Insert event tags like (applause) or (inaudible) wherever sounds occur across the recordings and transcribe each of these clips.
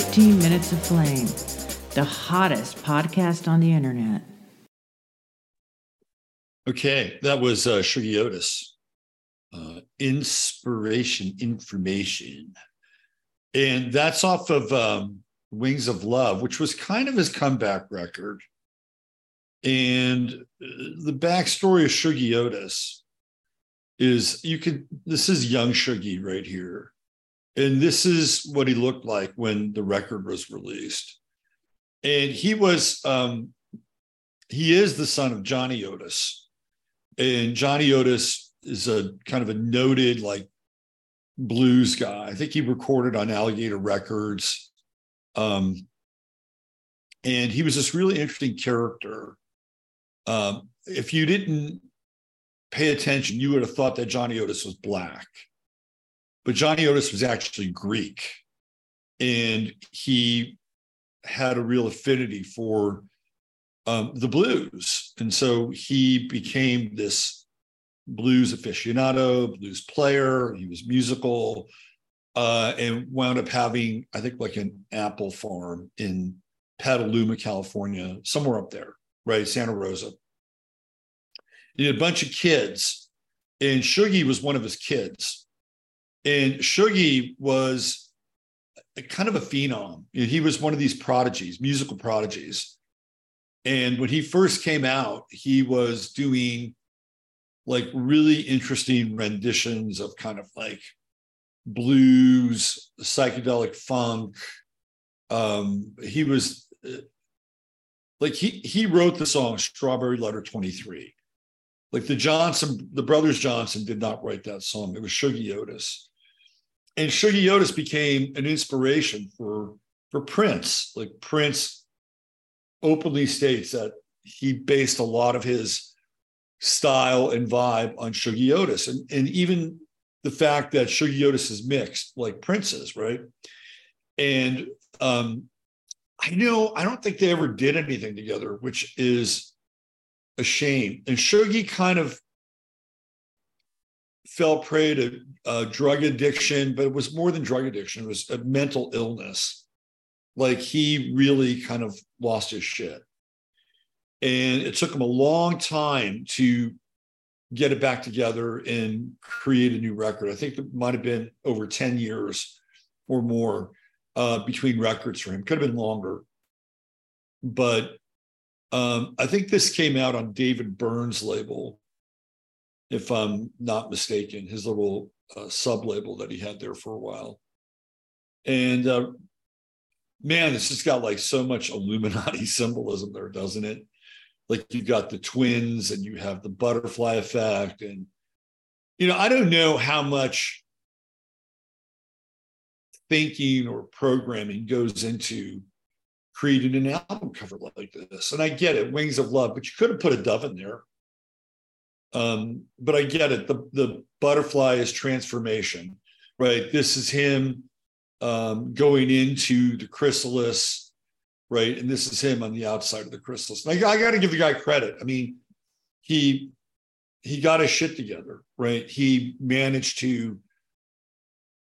15 Minutes of Flame, the hottest podcast on the internet. Okay, that was uh, Shuggie Otis. Uh, inspiration, information. And that's off of um, Wings of Love, which was kind of his comeback record. And uh, the backstory of Shuggie Otis is you could, this is young Shuggie right here. And this is what he looked like when the record was released. And he was, um, he is the son of Johnny Otis. And Johnny Otis is a kind of a noted like blues guy. I think he recorded on Alligator Records. Um, and he was this really interesting character. Um, if you didn't pay attention, you would have thought that Johnny Otis was black but Johnny Otis was actually Greek, and he had a real affinity for um, the blues, and so he became this blues aficionado, blues player. He was musical, uh, and wound up having, I think, like an apple farm in Petaluma, California, somewhere up there, right, Santa Rosa. He had a bunch of kids, and Shuggie was one of his kids and Shuggie was kind of a phenom. He was one of these prodigies, musical prodigies. And when he first came out, he was doing like really interesting renditions of kind of like blues, psychedelic funk. Um, he was like he he wrote the song Strawberry Letter 23. Like the Johnson, the brothers Johnson did not write that song. It was Shuggie Otis and Shuggie Otis became an inspiration for for Prince. Like Prince openly states that he based a lot of his style and vibe on Shuggie Otis, and and even the fact that Shuggie Otis is mixed like Prince's, right? And um, I know I don't think they ever did anything together, which is a shame. And Shuggie kind of fell prey to uh, drug addiction, but it was more than drug addiction. It was a mental illness. Like he really kind of lost his shit. And it took him a long time to get it back together and create a new record. I think it might have been over 10 years or more uh, between records for him. Could have been longer. But um, I think this came out on David Byrne's label if I'm not mistaken, his little uh, sub label that he had there for a while. And uh, man, it's just got like so much Illuminati (laughs) symbolism there, doesn't it? Like you've got the twins and you have the butterfly effect. And, you know, I don't know how much thinking or programming goes into creating an album cover like this. And I get it, Wings of Love, but you could have put a dove in there. Um, but I get it. The the butterfly is transformation, right? This is him um, going into the chrysalis, right? And this is him on the outside of the chrysalis. I, I got to give the guy credit. I mean, he he got his shit together, right? He managed to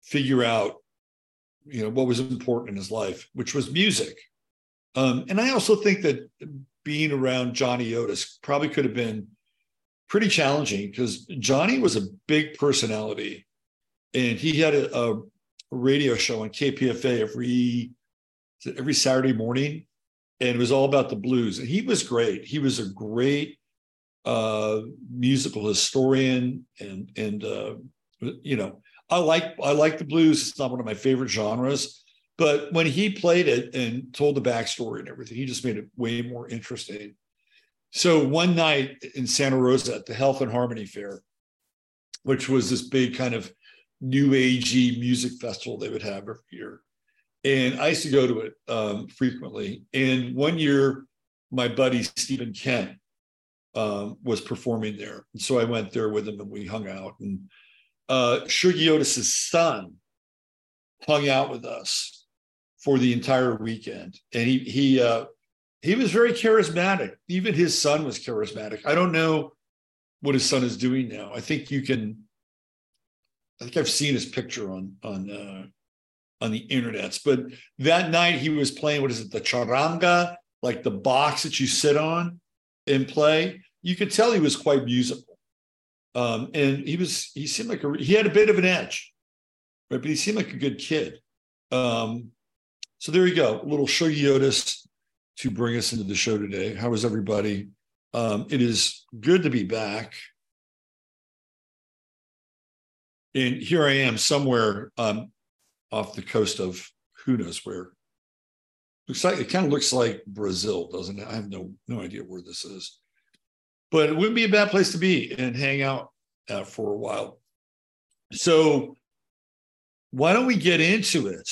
figure out, you know, what was important in his life, which was music. Um, and I also think that being around Johnny Otis probably could have been pretty challenging because Johnny was a big personality and he had a, a radio show on KPFA every every Saturday morning and it was all about the blues and he was great he was a great uh, musical historian and and uh, you know I like I like the blues. It's not one of my favorite genres, but when he played it and told the backstory and everything, he just made it way more interesting. So one night in Santa Rosa at the Health and Harmony Fair, which was this big kind of new agey music festival they would have every year. And I used to go to it um, frequently. And one year, my buddy Stephen Kent um, was performing there. And so I went there with him and we hung out. And uh, Shuggie Otis's son hung out with us for the entire weekend. And he, he, uh, he was very charismatic. Even his son was charismatic. I don't know what his son is doing now. I think you can. I think I've seen his picture on on uh, on the internets. But that night he was playing. What is it? The charanga, like the box that you sit on and play. You could tell he was quite musical, um, and he was. He seemed like a. He had a bit of an edge, right? But he seemed like a good kid. Um, so there you go, a little Shuggie Otis to bring us into the show today. How is everybody? Um, it is good to be back. And here I am somewhere um, off the coast of who knows where. Looks like it kind of looks like Brazil, doesn't it? I have no no idea where this is, but it wouldn't be a bad place to be and hang out uh, for a while. So, why don't we get into it?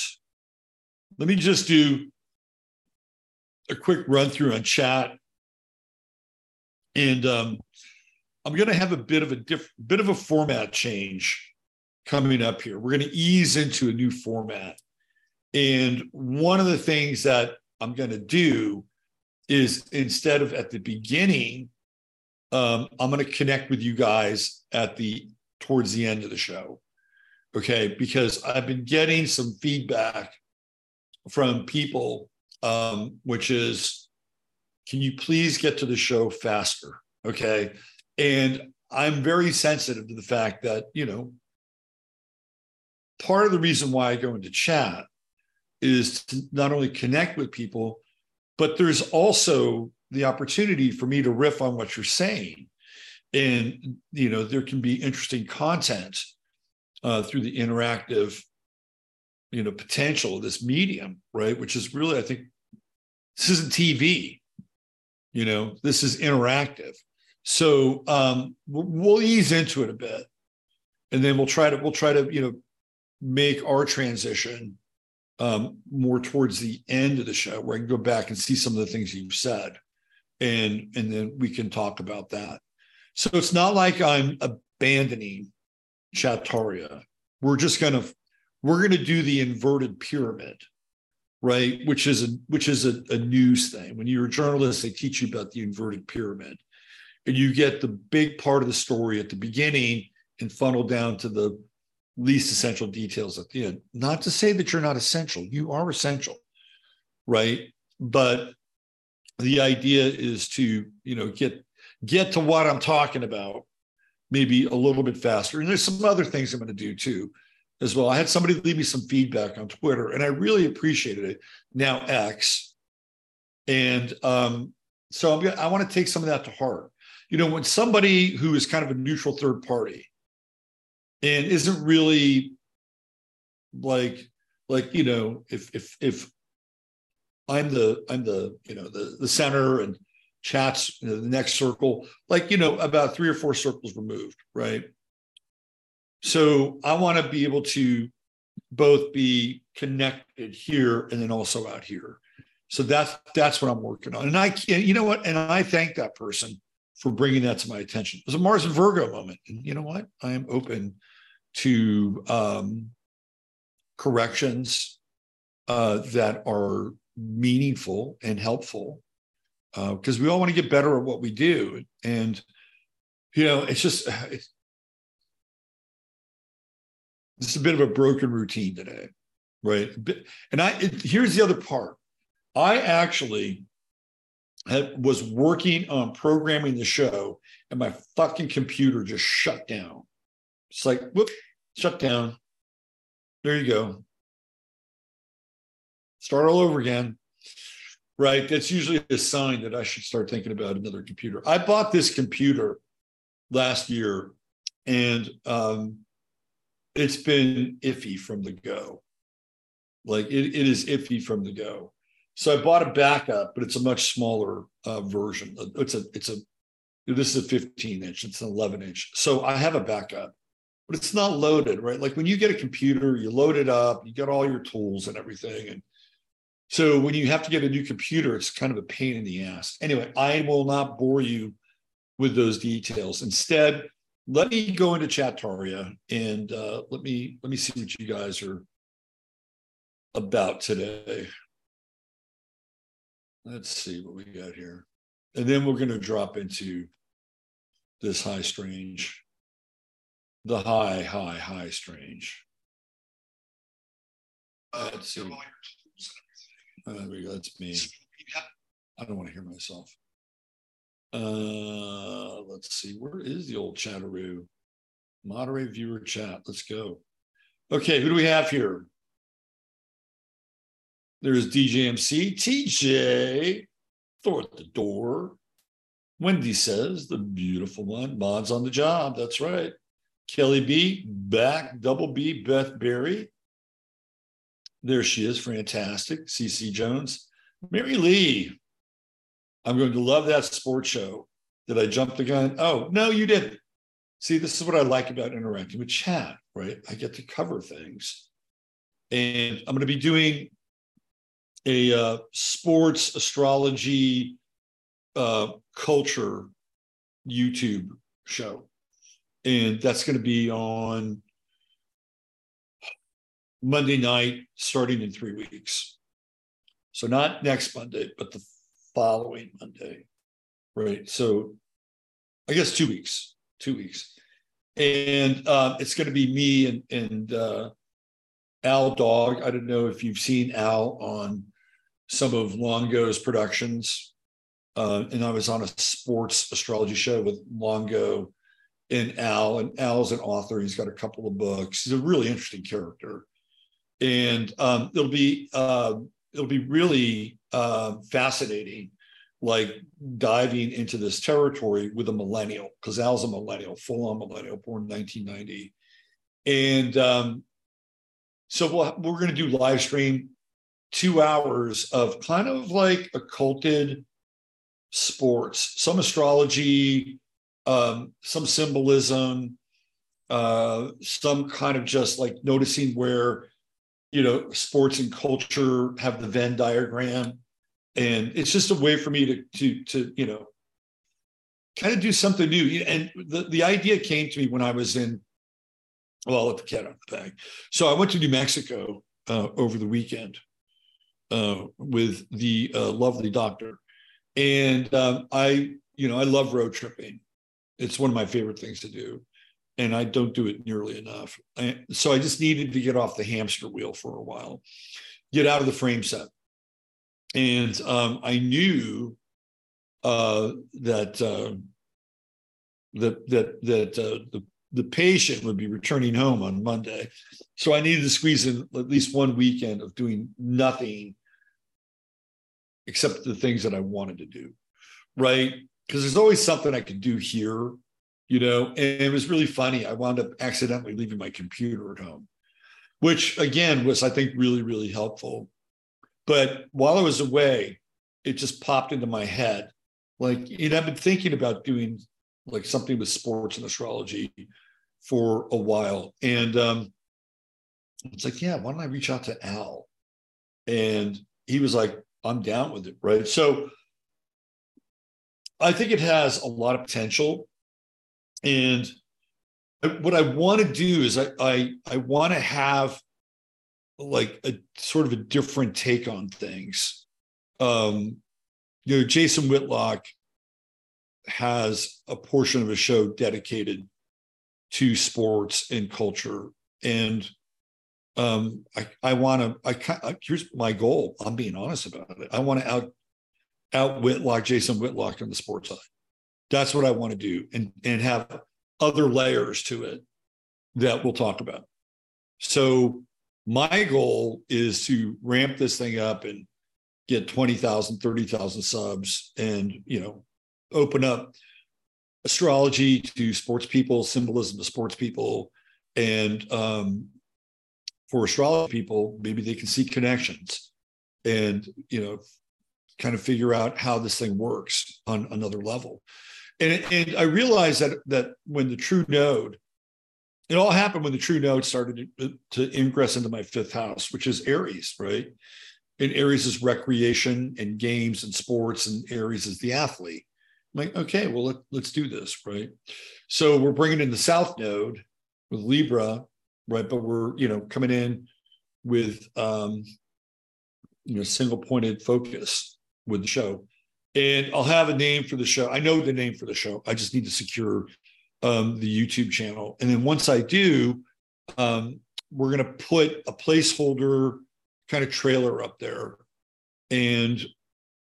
Let me just do a quick run through on chat and um, I'm going to have a bit of a diff- bit of a format change coming up here. We're going to ease into a new format, and one of the things that I'm going to do is instead of at the beginning, um, I'm going to connect with you guys at the towards the end of the show. Okay, because I've been getting some feedback from people, um, which is can you please get to the show faster? Okay. And I'm very sensitive to the fact that, you know, part of the reason why I go into chat is to not only connect with people, but there's also the opportunity for me to riff on what you're saying. And, you know, there can be interesting content uh, through the interactive, you know, potential of this medium, right? Which is really, I think, this isn't TV you know this is interactive. So um, we'll ease into it a bit and then we'll try to we'll try to you know make our transition um, more towards the end of the show where i can go back and see some of the things you've said and and then we can talk about that. So it's not like i'm abandoning chattaria we're just gonna we're gonna do the inverted pyramid right? Which is a which is a, a news thing. When you're a journalist, they teach you about the inverted pyramid, and you get the big part of the story at the beginning and funnel down to the least essential details at the end. Not to say that you're not essential, you are essential, right? But the idea is to you know get get to what I'm talking about maybe a little bit faster. And there's some other things I'm going to do too as well. I had somebody leave me some feedback on Twitter, and I really appreciated it. Now X, and um, so I'm I want to take some of that to heart. You know, when somebody who is kind of a neutral third party and isn't really like like you know if if if I'm the I'm the you know the the center and chats you know, the next circle like you know about three or four circles removed right so I want to be able to both be connected here and then also out here. So that's that's what I'm working on. And I, you know what? And I thank that person for bringing that to my attention. It was a Mars and Virgo moment, and you know what? I am open to um, corrections uh, that are meaningful and helpful because uh, we all want to get better at what we do. And you know, it's just it's, is a bit of a broken routine today, right? And I it, here's the other part. I actually had, was working on programming the show, and my fucking computer just shut down. It's like whoop, shut down. There you go. Start all over again. Right. That's usually a sign that I should start thinking about another computer. I bought this computer last year and um, it's been iffy from the go. Like it, it is iffy from the go. So I bought a backup, but it's a much smaller uh, version. It's a it's a this is a 15 inch. It's an 11 inch. So I have a backup, but it's not loaded, right? Like when you get a computer, you load it up, you get all your tools and everything, and so when you have to get a new computer, it's kind of a pain in the ass. Anyway, I will not bore you with those details. Instead, let me go into Chattaria and uh, let me let me see what you guys are about today. Let's see what we got here. And then we're going to drop into this high strange, the high, high, high strange. Let's see. Uh, there we go. That's me. I don't want to hear myself. Uh, let's see. Where is the old chatteroo? Moderate viewer chat. Let's go. Okay, who do we have here? There's DJMC, TJ, Thor at the door. Wendy says, the beautiful one, mods on the job. That's right. Kelly B, back, double B, Beth Berry. There she is, fantastic. CC Jones. Mary Lee, I'm going to love that sports show. Did I jump the gun? Oh, no, you didn't. See, this is what I like about interacting with chat, right? I get to cover things. And I'm going to be doing a uh, sports astrology uh, culture YouTube show. And that's going to be on Monday night, starting in three weeks. So not next Monday, but the following Monday. Right. So I guess two weeks, two weeks. And uh, it's going to be me and, and uh, Al Dog. I don't know if you've seen Al on some of Longo's productions. Uh, and I was on a sports astrology show with Longo and Al. And Al's an author. He's got a couple of books. He's a really interesting character. And um, it'll be uh, it'll be really uh, fascinating, like diving into this territory with a millennial, because Al's a millennial, full on millennial, born in 1990. And um, so we we are going to do live stream two hours of kind of like occulted sports, some astrology, um, some symbolism, uh, some kind of just like noticing where you know, sports and culture have the Venn diagram. And it's just a way for me to, to, to, you know, kind of do something new. And the, the idea came to me when I was in, well, I'll let the cat out of the bag. So I went to New Mexico uh, over the weekend uh, with the uh, lovely doctor. And um, I, you know, I love road tripping. It's one of my favorite things to do and I don't do it nearly enough. I, so I just needed to get off the hamster wheel for a while, get out of the frame set. And um, I knew uh, that uh, that that that uh, the the patient would be returning home on Monday, so I needed to squeeze in at least one weekend of doing nothing except the things that I wanted to do, right? Because there's always something I could do here you know, and it was really funny. I wound up accidentally leaving my computer at home, which again was, I think, really, really helpful. But while I was away, it just popped into my head. Like, you know, I've been thinking about doing like something with sports and astrology for a while. And um, it's like, yeah, why don't I reach out to Al? And he was like, I'm down with it. Right. So I think it has a lot of potential. And what I want to do is I I, I want to have like a sort of a different take on things. Um, you know, Jason Whitlock has a portion of a show dedicated to sports and culture, and um, I I want to I here's my goal. I'm being honest about it. I want to out out Whitlock, Jason Whitlock on the sports side. That's what I want to do and, and have other layers to it that we'll talk about. So my goal is to ramp this thing up and get 20,000, 30,000 subs and, you know, open up astrology to sports people, symbolism to sports people, And um, for astrology people, maybe they can see connections and, you know, kind of figure out how this thing works on another level. And, and I realized that that when the true node, it all happened when the true node started to, to ingress into my fifth house, which is Aries, right? And Aries is recreation and games and sports, and Aries is the athlete. I'm like, okay, well, let, let's do this, right? So we're bringing in the South Node with Libra, right? But we're, you know, coming in with, um, you know, single pointed focus with the show. And I'll have a name for the show. I know the name for the show. I just need to secure um, the YouTube channel. And then once I do, um, we're going to put a placeholder kind of trailer up there. And,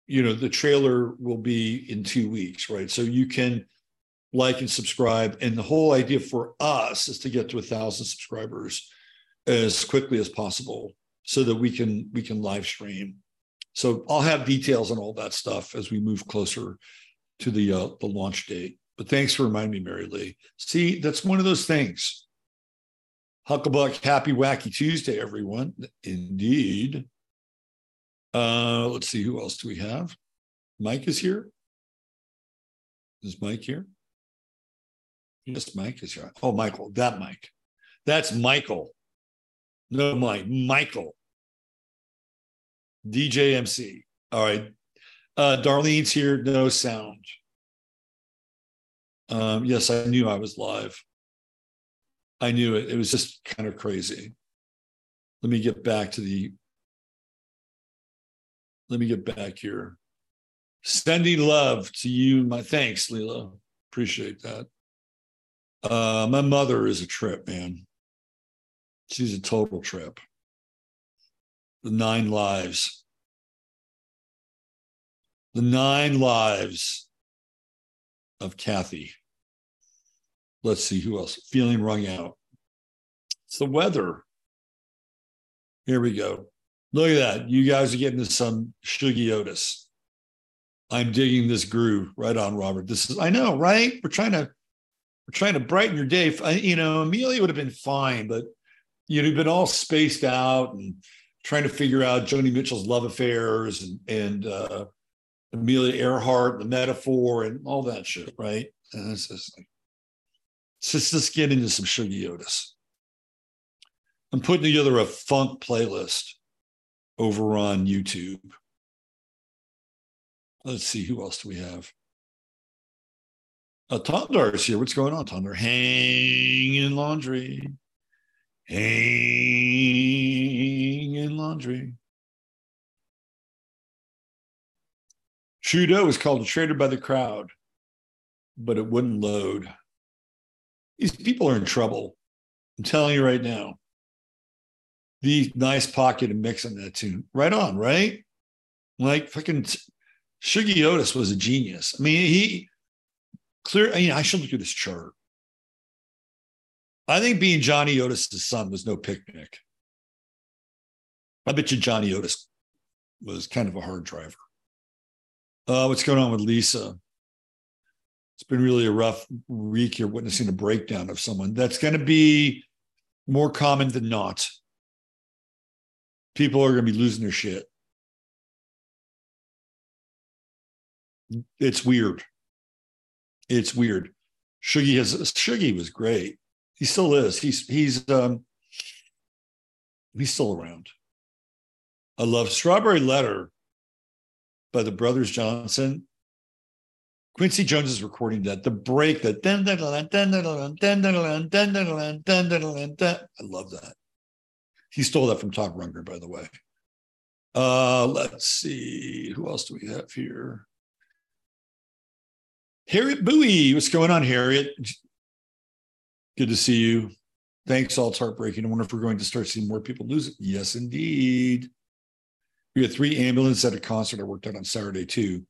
you know, the trailer will be in two weeks, right? So you can like and subscribe. And the whole idea for us is to get to a thousand subscribers as quickly as possible so that we can we can live stream. So I'll have details on all that stuff as we move closer to the uh, the launch date. But thanks for reminding me, Mary Lee. See, that's one of those things. Hucklebuck, happy wacky Tuesday, everyone. Indeed. Uh, let's see, who else do we have? Mike is here. Is Mike here? Yes, Mike is here. Oh, Michael, that Mike. That's Michael. No, Mike, Michael. DJMC. All right. Uh, Darlene's here, no sound. Um, yes, I knew I was live. I knew it. It was just kind of crazy. Let me get back to the. Let me get back here. Sending love to you. My thanks, Leela. Appreciate that. Uh, my mother is a trip, man. She's a total trip. The nine lives. The nine lives of Kathy. Let's see who else. Feeling wrung out. It's the weather. Here we go. Look at that. You guys are getting to some Shuggie Otis. I'm digging this groove. Right on, Robert. This is, I know, right? We're trying to, we're trying to brighten your day. You know, Amelia would have been fine, but you'd have been all spaced out and trying to figure out Joni Mitchell's love affairs and, and uh, Amelia Earhart, the metaphor, and all that shit, right? And it's just let's just get into some Shuggie Otis. I'm putting together a funk playlist over on YouTube. Let's see, who else do we have? Uh, Tondar is here. What's going on, Tondar? Hang in laundry. Hang in laundry. Trudeau was called a traitor by the crowd, but it wouldn't load. These people are in trouble. I'm telling you right now. The nice pocket and mix on that tune. Right on, right? Like fucking Shuggie Otis was a genius. I mean, he clear. I mean, I should look at this chart. I think being Johnny Otis's son was no picnic. I bet you Johnny Otis was kind of a hard driver. Uh, what's going on with Lisa? It's been really a rough week. You're witnessing a breakdown of someone. That's going to be more common than not. People are going to be losing their shit. It's weird. It's weird. Shuggie has Shuggie was great. He still is. He's he's um he's still around. I love Strawberry Letter by the Brothers Johnson. Quincy Jones is recording that. The break that I love that. He stole that from Tom Runger, by the way. Uh, let's see. Who else do we have here? Harriet Bowie. What's going on, Harriet? Good to see you. Thanks, all. It's heartbreaking. I wonder if we're going to start seeing more people lose it. Yes, indeed. We had three ambulances at a concert I worked at on Saturday too.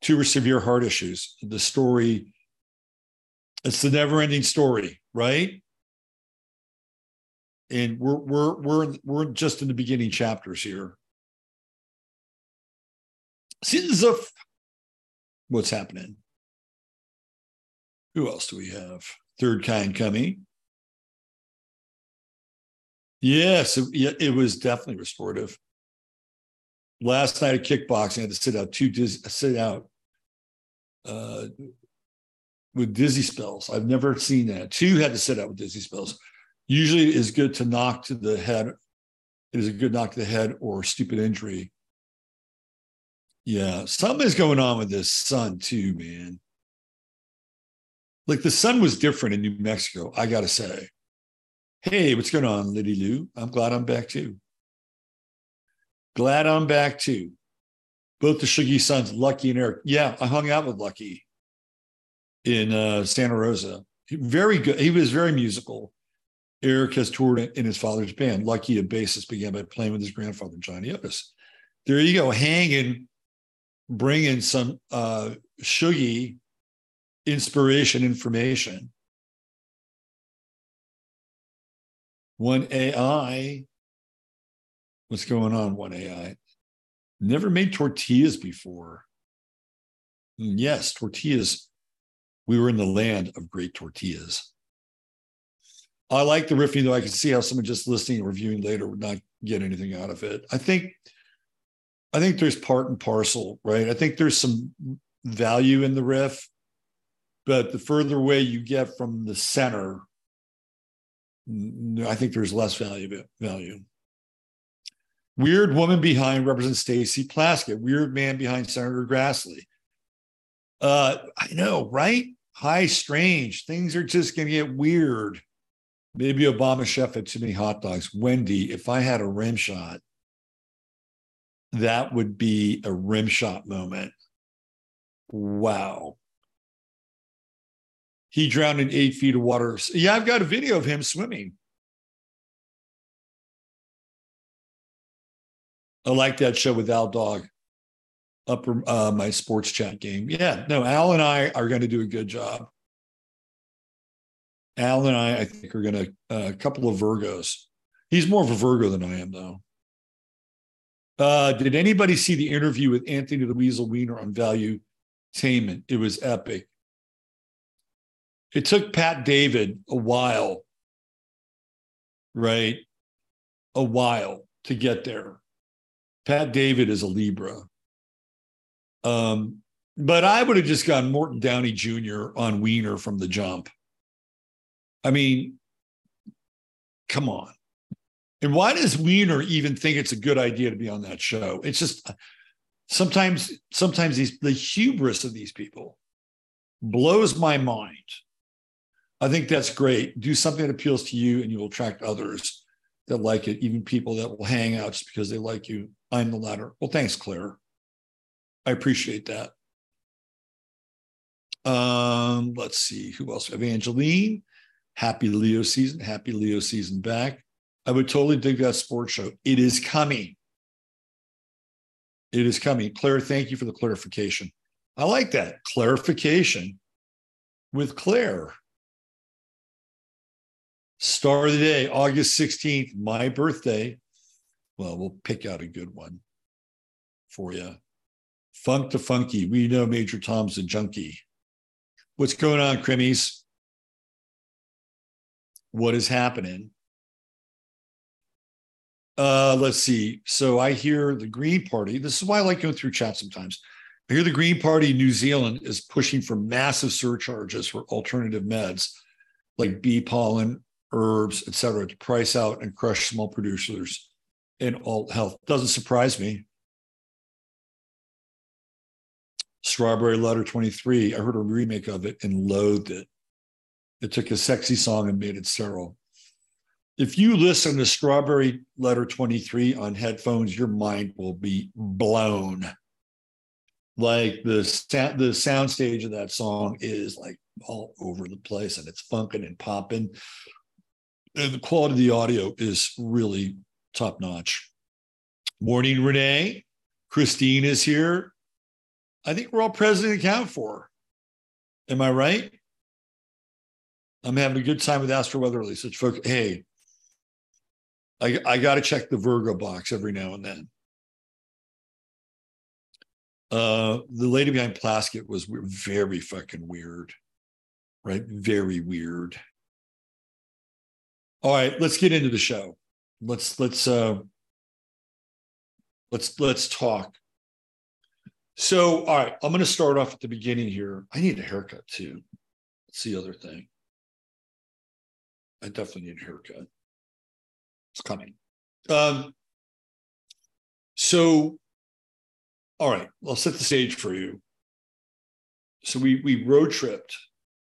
Two were severe heart issues. The story, it's the never-ending story, right? And we're we're we're we're just in the beginning chapters here. Sins of what's happening. Who else do we have? Third kind coming. Yes, it, it was definitely restorative. Last night at kickboxing, I had to sit out two diz- sit out uh, with dizzy spells. I've never seen that. Two had to sit out with dizzy spells. Usually, is good to knock to the head. It is a good knock to the head or stupid injury. Yeah, something's going on with this sun too, man. Like the sun was different in New Mexico, I gotta say. Hey, what's going on, Liddy Lou? I'm glad I'm back too. Glad I'm back too. Both the Shuggie sons, Lucky and Eric. Yeah, I hung out with Lucky in uh, Santa Rosa. Very good. He was very musical. Eric has toured in his father's band. Lucky, a bassist, began by playing with his grandfather, Johnny Otis. There you go, hanging, bringing some uh, Shuggie inspiration, information. One AI. What's going on, One AI? Never made tortillas before. Mm, yes, tortillas. We were in the land of great tortillas. I like the riffing, though. I can see how someone just listening and reviewing later would not get anything out of it. I think, I think there's part and parcel, right? I think there's some value in the riff, but the further away you get from the center, I think there's less value. Value. Weird woman behind represents Stacey Plaskett. Weird man behind Senator Grassley. Uh, I know, right? High strange. Things are just going to get weird. Maybe Obama chef had too many hot dogs. Wendy, if I had a rim shot, that would be a rim shot moment. Wow. He drowned in eight feet of water. Yeah, I've got a video of him swimming. I like that show with Al Dog, upper uh, my sports chat game. Yeah, no, Al and I are going to do a good job. Al and I, I think, are going to uh, a couple of Virgos. He's more of a Virgo than I am, though. Uh, did anybody see the interview with Anthony the Weasel Weiner on Valuetainment? It was epic. It took Pat David a while, right? A while to get there. Pat David is a Libra. Um, but I would have just gone Morton Downey Jr. on Weiner from the jump. I mean, come on. And why does Weiner even think it's a good idea to be on that show? It's just sometimes, sometimes these the hubris of these people blows my mind. I think that's great. Do something that appeals to you, and you will attract others that like it, even people that will hang out just because they like you. I'm the latter. Well, thanks, Claire. I appreciate that. Um, let's see who else. Evangeline, happy Leo season, happy Leo season back. I would totally dig that sports show. It is coming. It is coming. Claire, thank you for the clarification. I like that clarification with Claire. Star of the day, August 16th, my birthday. Well, we'll pick out a good one for you. Funk to Funky. We know Major Tom's a junkie. What's going on, Crimmies? What is happening? Uh, let's see. So I hear the Green Party. This is why I like going through chat sometimes. I hear the Green Party in New Zealand is pushing for massive surcharges for alternative meds like bee pollen, herbs, et cetera, to price out and crush small producers in alt health. Doesn't surprise me. Strawberry Letter 23, I heard a remake of it and loathed it. It took a sexy song and made it sterile. If you listen to Strawberry Letter 23 on headphones, your mind will be blown. Like the, the sound stage of that song is like all over the place and it's funking and popping the quality of the audio is really top notch. Morning, Renee. Christine is here. I think we're all present and account for. Am I right? I'm having a good time with Astro Weather Release. It's folks, hey, I, I got to check the Virgo box every now and then. Uh, the lady behind Plaskett was very fucking weird, right? Very weird. All right, let's get into the show. let's let's uh let's let's talk. So, all right, I'm going to start off at the beginning here. I need a haircut too. That's the other thing. I definitely need a haircut. It's coming. Um, so, all right, I'll set the stage for you. So we we road tripped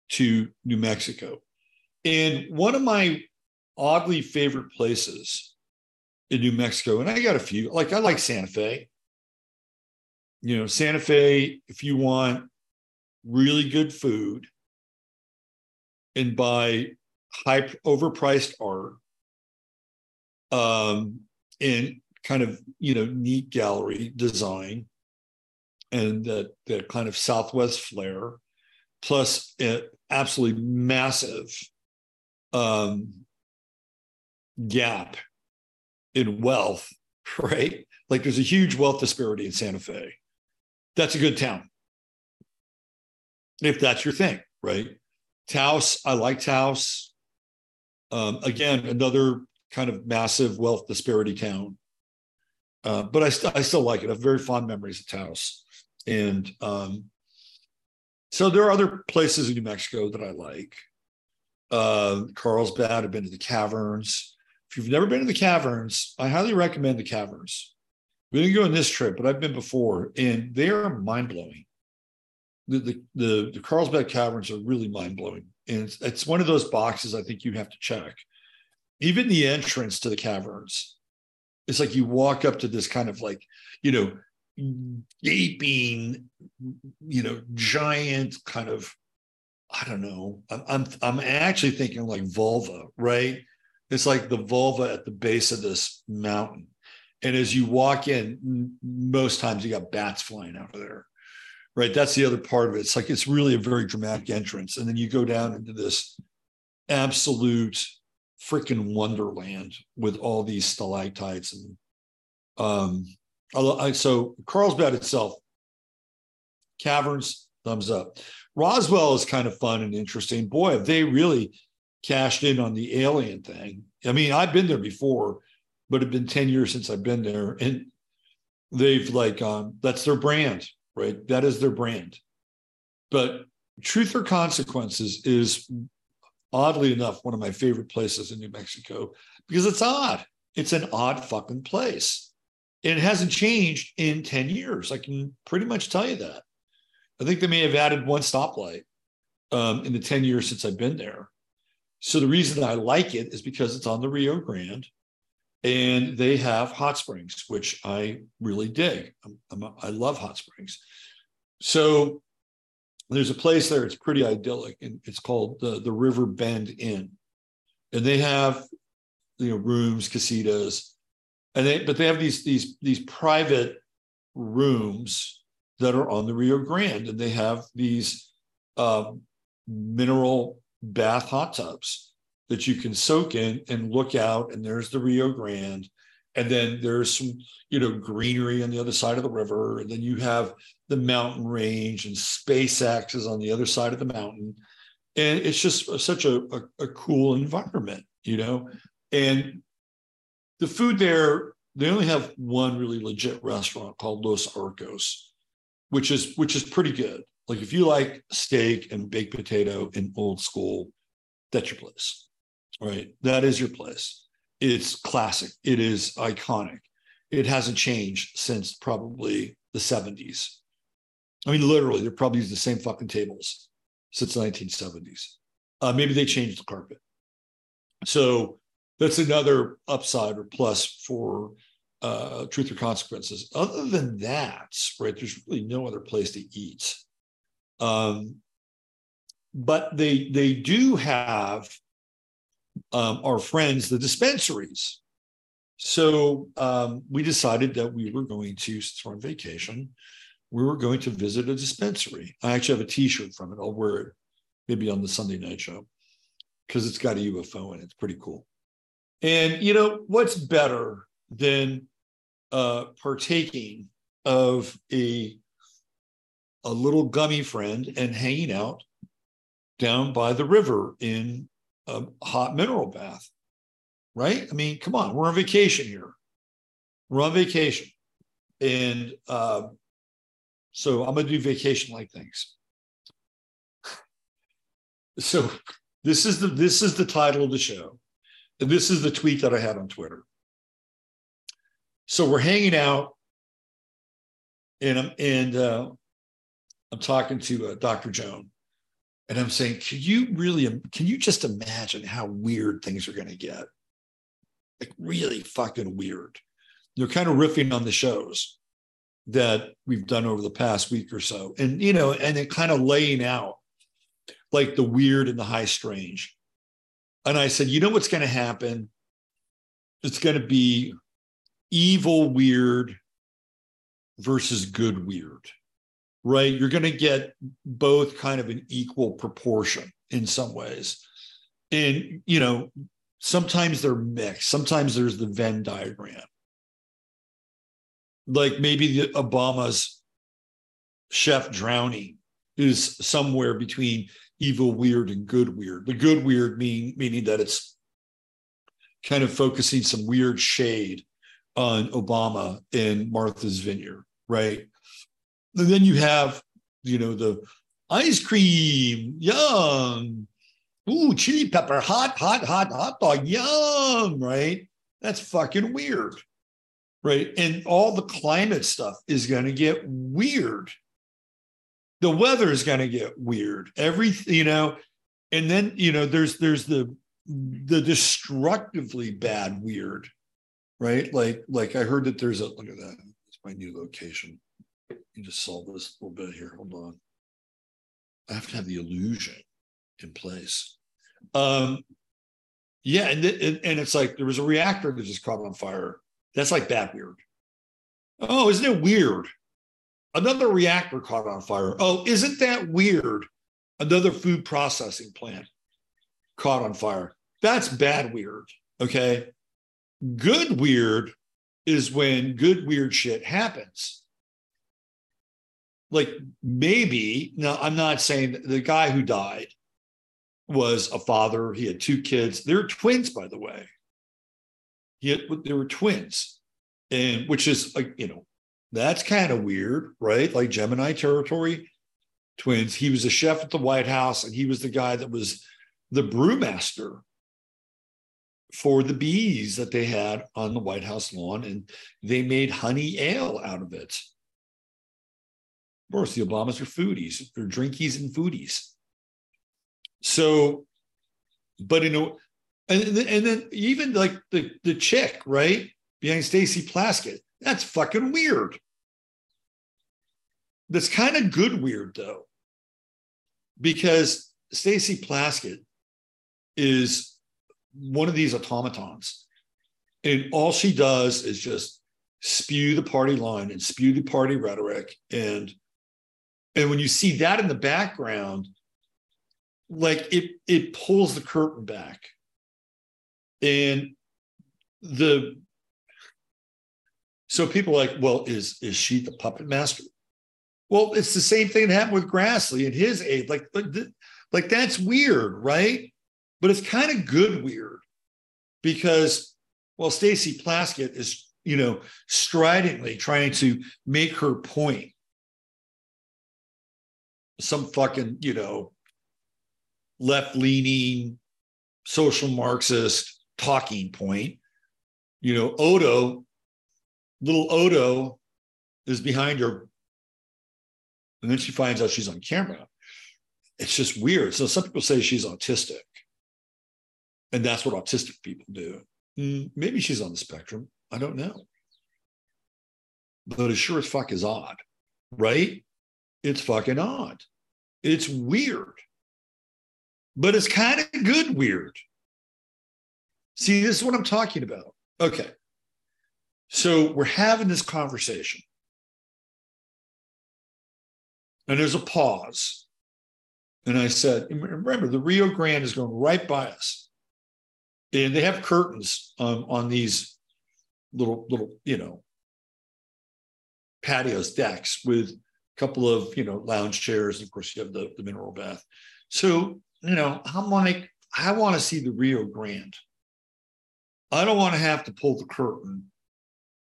to New Mexico, and one of my oddly favorite places in New Mexico, and I got a few. Like I like Santa Fe. You know, Santa Fe. If you want really good food and buy high overpriced art um, and kind of you know neat gallery design and that that kind of southwest flair plus an absolutely massive um, gap in wealth (laughs) right like there's a huge wealth disparity in santa fe that's a good town if that's your thing right taos i like taos um, again, another kind of massive wealth disparity town. Uh, but I, st- I still like it. I have very fond memories of Taos. And um, so there are other places in New Mexico that I like. Uh, Carlsbad, I've been to the caverns. If you've never been to the caverns, I highly recommend the caverns. We didn't go on this trip, but I've been before, and they are mind blowing. The, the, the, the Carlsbad caverns are really mind blowing. And it's, it's one of those boxes I think you have to check. Even the entrance to the caverns, it's like you walk up to this kind of like, you know, gaping, you know, giant kind of, I don't know. I'm I'm, I'm actually thinking like vulva, right? It's like the vulva at the base of this mountain. And as you walk in, most times you got bats flying out of there right? That's the other part of it. It's like it's really a very dramatic entrance. And then you go down into this absolute freaking wonderland with all these stalactites and um I, so Carlsbad itself, caverns, thumbs up. Roswell is kind of fun and interesting. Boy, they really cashed in on the alien thing. I mean, I've been there before, but it's been 10 years since I've been there. And they've like um, that's their brand right? That is their brand. But Truth or Consequences is oddly enough one of my favorite places in New Mexico because it's odd. It's an odd fucking place. And it hasn't changed in 10 years. I can pretty much tell you that. I think they may have added one stoplight um, in the 10 years since I've been there. So the reason I like it is because it's on the Rio Grande and they have hot springs, which I really dig. I'm, I'm, i love hot springs. So there's a place there. It's pretty idyllic, and it's called the the River Bend Inn, and they have you know rooms, casitas, and they but they have these these these private rooms that are on the Rio Grande, and they have these uh, mineral bath hot tubs that you can soak in and look out, and there's the Rio Grande. And then there's some, you know, greenery on the other side of the river. And then you have the mountain range and SpaceX is on the other side of the mountain. And it's just such a, a, a cool environment, you know. And the food there, they only have one really legit restaurant called Los Arcos, which is which is pretty good. Like if you like steak and baked potato in old school, that's your place right? That is your place. It's classic. It is iconic. It hasn't changed since probably the 70s. I mean, literally, they're probably using the same fucking tables since the 1970s. Uh, maybe they changed the carpet. So that's another upside or plus for uh, truth or consequences. Other than that, right, there's really no other place to eat. Um, but they they do have um, our friends, the dispensaries. So um, we decided that we were going to, since we're on vacation, we were going to visit a dispensary. I actually have a T-shirt from it. I'll wear it maybe on the Sunday night show because it's got a UFO in it. It's pretty cool. And you know what's better than uh, partaking of a a little gummy friend and hanging out down by the river in a hot mineral bath. right? I mean, come on, we're on vacation here. We're on vacation. And uh, so I'm going to do vacation like things. (laughs) So this is the this is the title of the show. And this is the tweet that I had on Twitter. So we're hanging out, and I'm and uh, I'm talking to uh, Dr. Joan, and I'm saying, can you really can you just imagine how weird things are going to get? Like really fucking weird. They're kind of riffing on the shows that we've done over the past week or so, and you know, and then kind of laying out like the weird and the high strange. And I said, you know what's going to happen? It's going to be evil weird versus good weird, right? You're going to get both kind of an equal proportion in some ways. And, you know, sometimes they're mixed, sometimes there's the Venn diagram. Like maybe the Obama's chef drowning is somewhere between evil weird and good weird. The good weird mean, meaning that it's kind of focusing some weird shade on Obama in Martha's Vineyard, right? And then you have, you know, the ice cream, yum. Ooh, chili pepper, hot, hot, hot, hot dog, yum, right? That's fucking weird, right? And all the climate stuff is going to get weird the weather is going to get weird. Every you know, and then you know, there's there's the the destructively bad weird, right? Like like I heard that there's a look at that. It's my new location. Just solve this a little bit here. Hold on. I have to have the illusion in place. Um, yeah, and th- and it's like there was a reactor that just caught on fire. That's like bad weird. Oh, isn't it weird? Another reactor caught on fire. Oh, isn't that weird? Another food processing plant caught on fire. That's bad weird. Okay. Good weird is when good weird shit happens. Like maybe, now I'm not saying the guy who died was a father. He had two kids. They're twins, by the way. He had, they were twins, and which is like, you know, that's kind of weird, right? Like Gemini territory twins. He was a chef at the White House, and he was the guy that was the brewmaster for the bees that they had on the White House lawn, and they made honey ale out of it. Of course, the Obamas are foodies, they're drinkies and foodies. So, but you know, and, and then even like the the chick, right, behind Stacey Plaskett, that's fucking weird. That's kind of good weird though, because Stacey Plaskett is one of these automatons, and all she does is just spew the party line and spew the party rhetoric, and and when you see that in the background, like it it pulls the curtain back, and the so people are like, well, is is she the puppet master? Well, it's the same thing that happened with Grassley and his aide. Like, like, like that's weird, right? But it's kind of good weird because, well, Stacey Plaskett is, you know, stridently trying to make her point. Some fucking, you know, left leaning social Marxist talking point. You know, Odo, little Odo is behind her and then she finds out she's on camera. It's just weird. So some people say she's autistic. And that's what autistic people do. Mm, maybe she's on the spectrum. I don't know. But it sure as fuck is odd, right? It's fucking odd. It's weird. But it's kind of good weird. See, this is what I'm talking about. Okay. So we're having this conversation. And there's a pause. And I said, remember, the Rio Grande is going right by us. And they have curtains on, on these little, little, you know, patios, decks with couple of, you know, lounge chairs. And of course, you have the, the mineral bath. So, you know, I'm like, I want to see the Rio Grande. I don't want to have to pull the curtain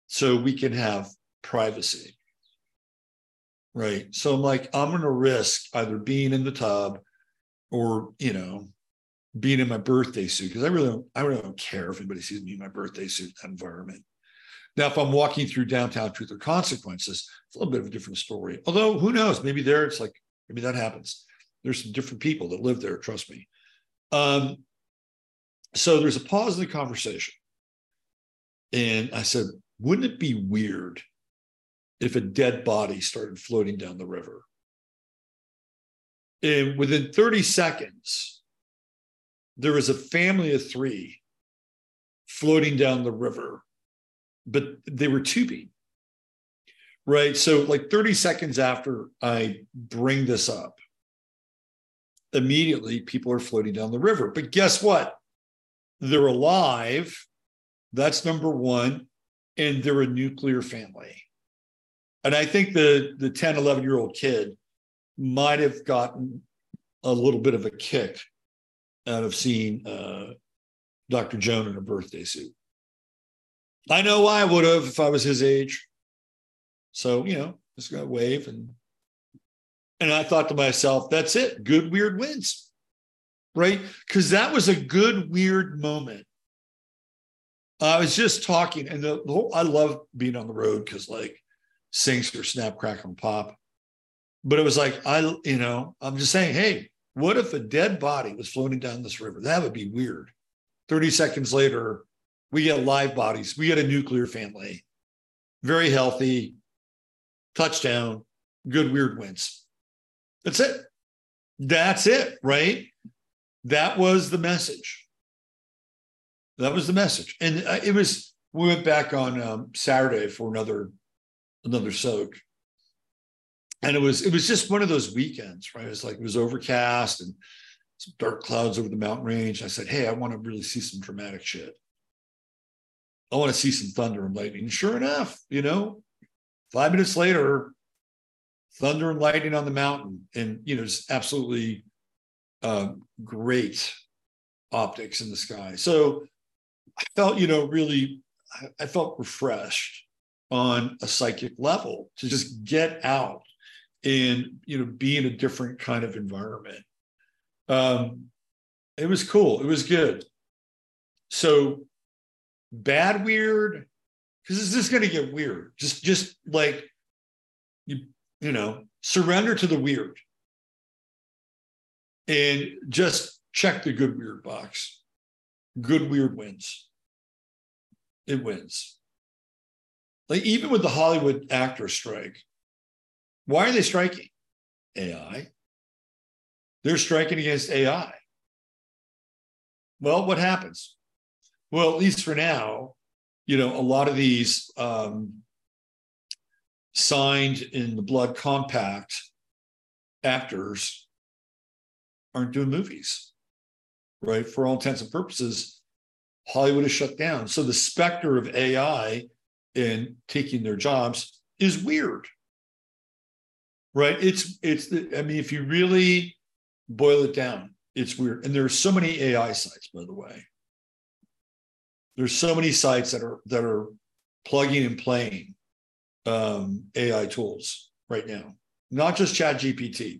so we can have privacy. Right. So I'm like, I'm going to risk either being in the tub or, you know, being in my birthday suit because I really don't, I really don't care if anybody sees me in my birthday suit environment. Now, if I'm walking through downtown Truth or Consequences, it's a little bit of a different story. Although, who knows? Maybe there it's like, maybe that happens. There's some different people that live there, trust me. Um, so there's a pause in the conversation. And I said, wouldn't it be weird if a dead body started floating down the river? And within 30 seconds, there was a family of three floating down the river, but they were tubing. Right. So, like 30 seconds after I bring this up, immediately people are floating down the river. But guess what? They're alive that's number one. And they're a nuclear family. And I think the, the 10, 11 year old kid might have gotten a little bit of a kick out of seeing uh, Dr. Joan in a birthday suit. I know I would have if I was his age. So, you know, just gonna wave and and I thought to myself, that's it. Good weird wins. Right? Because that was a good weird moment I was just talking, and the, the whole, I love being on the road because like sinks or snap, crackle, and pop. But it was like I, you know, I'm just saying, hey, what if a dead body was floating down this river? That would be weird. 30 seconds later, we get live bodies. We get a nuclear family, very healthy, touchdown, good weird wins. That's it. That's it, right? That was the message. That was the message, and uh, it was. We went back on um, Saturday for another another soak, and it was it was just one of those weekends, right? It was like it was overcast and some dark clouds over the mountain range. I said, "Hey, I want to really see some dramatic shit. I want to see some thunder and lightning." Sure enough, you know, five minutes later, thunder and lightning on the mountain, and you know, just absolutely uh, great optics in the sky. So I felt, you know, really, I felt refreshed on a psychic level to just get out and, you know, be in a different kind of environment. Um, it was cool. It was good. So bad, weird, because it's just going to get weird. Just, just like you, you know, surrender to the weird and just check the good weird box. Good weird wins it wins. Like even with the Hollywood actor strike, why are they striking? AI. They're striking against AI. Well, what happens? Well, at least for now, you know, a lot of these um, signed in the blood compact actors aren't doing movies, right? For all intents and purposes, Hollywood is shut down. So the specter of AI in taking their jobs is weird. Right? It's it's the, I mean, if you really boil it down, it's weird. And there are so many AI sites, by the way. There's so many sites that are that are plugging and playing um, AI tools right now, not just Chat GPT.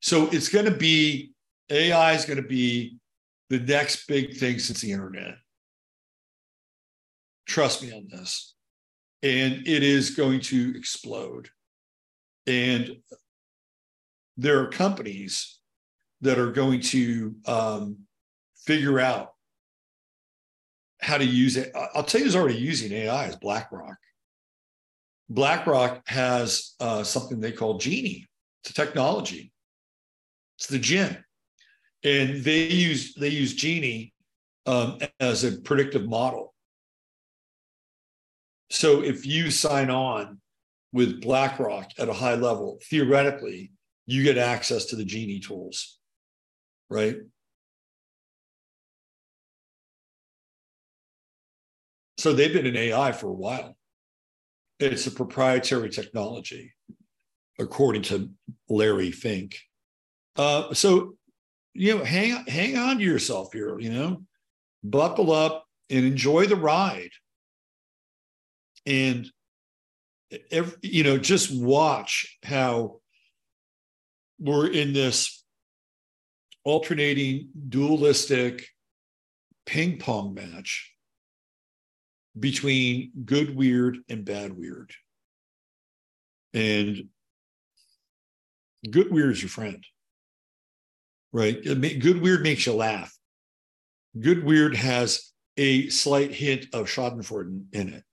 So it's going to be AI is going to be the next big thing since the internet. Trust me on this. And it is going to explode. And there are companies that are going to um, figure out how to use it. I'll tell you who's already using AI is BlackRock. BlackRock has uh, something they call Genie. It's a technology. It's the gin and they use they use Genie um, as a predictive model. So if you sign on with BlackRock at a high level, theoretically, you get access to the Genie tools, right? So they've been in AI for a while. It's a proprietary technology, according to Larry Fink. Uh, so you know, hang hang on to yourself here, you know, buckle up, and enjoy the ride. And every, you know, just watch how we're in this alternating dualistic ping pong match between good weird and bad weird. And good weird is your friend, right? Good weird makes you laugh. Good weird has a slight hint of Schadenfreude in it.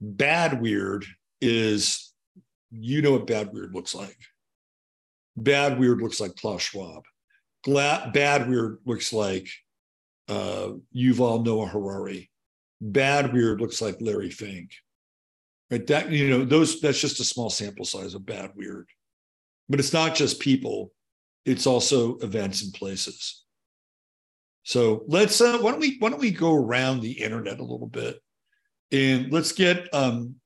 Bad weird is, you know what bad weird looks like. Bad weird looks like Klaus Schwab. Bad weird looks like uh, Yuval Noah Harari. Bad weird looks like Larry Fink. Right? That you know those that's just a small sample size of bad weird, but it's not just people; it's also events and places. So let's uh, why don't we why don't we go around the internet a little bit and let's get um,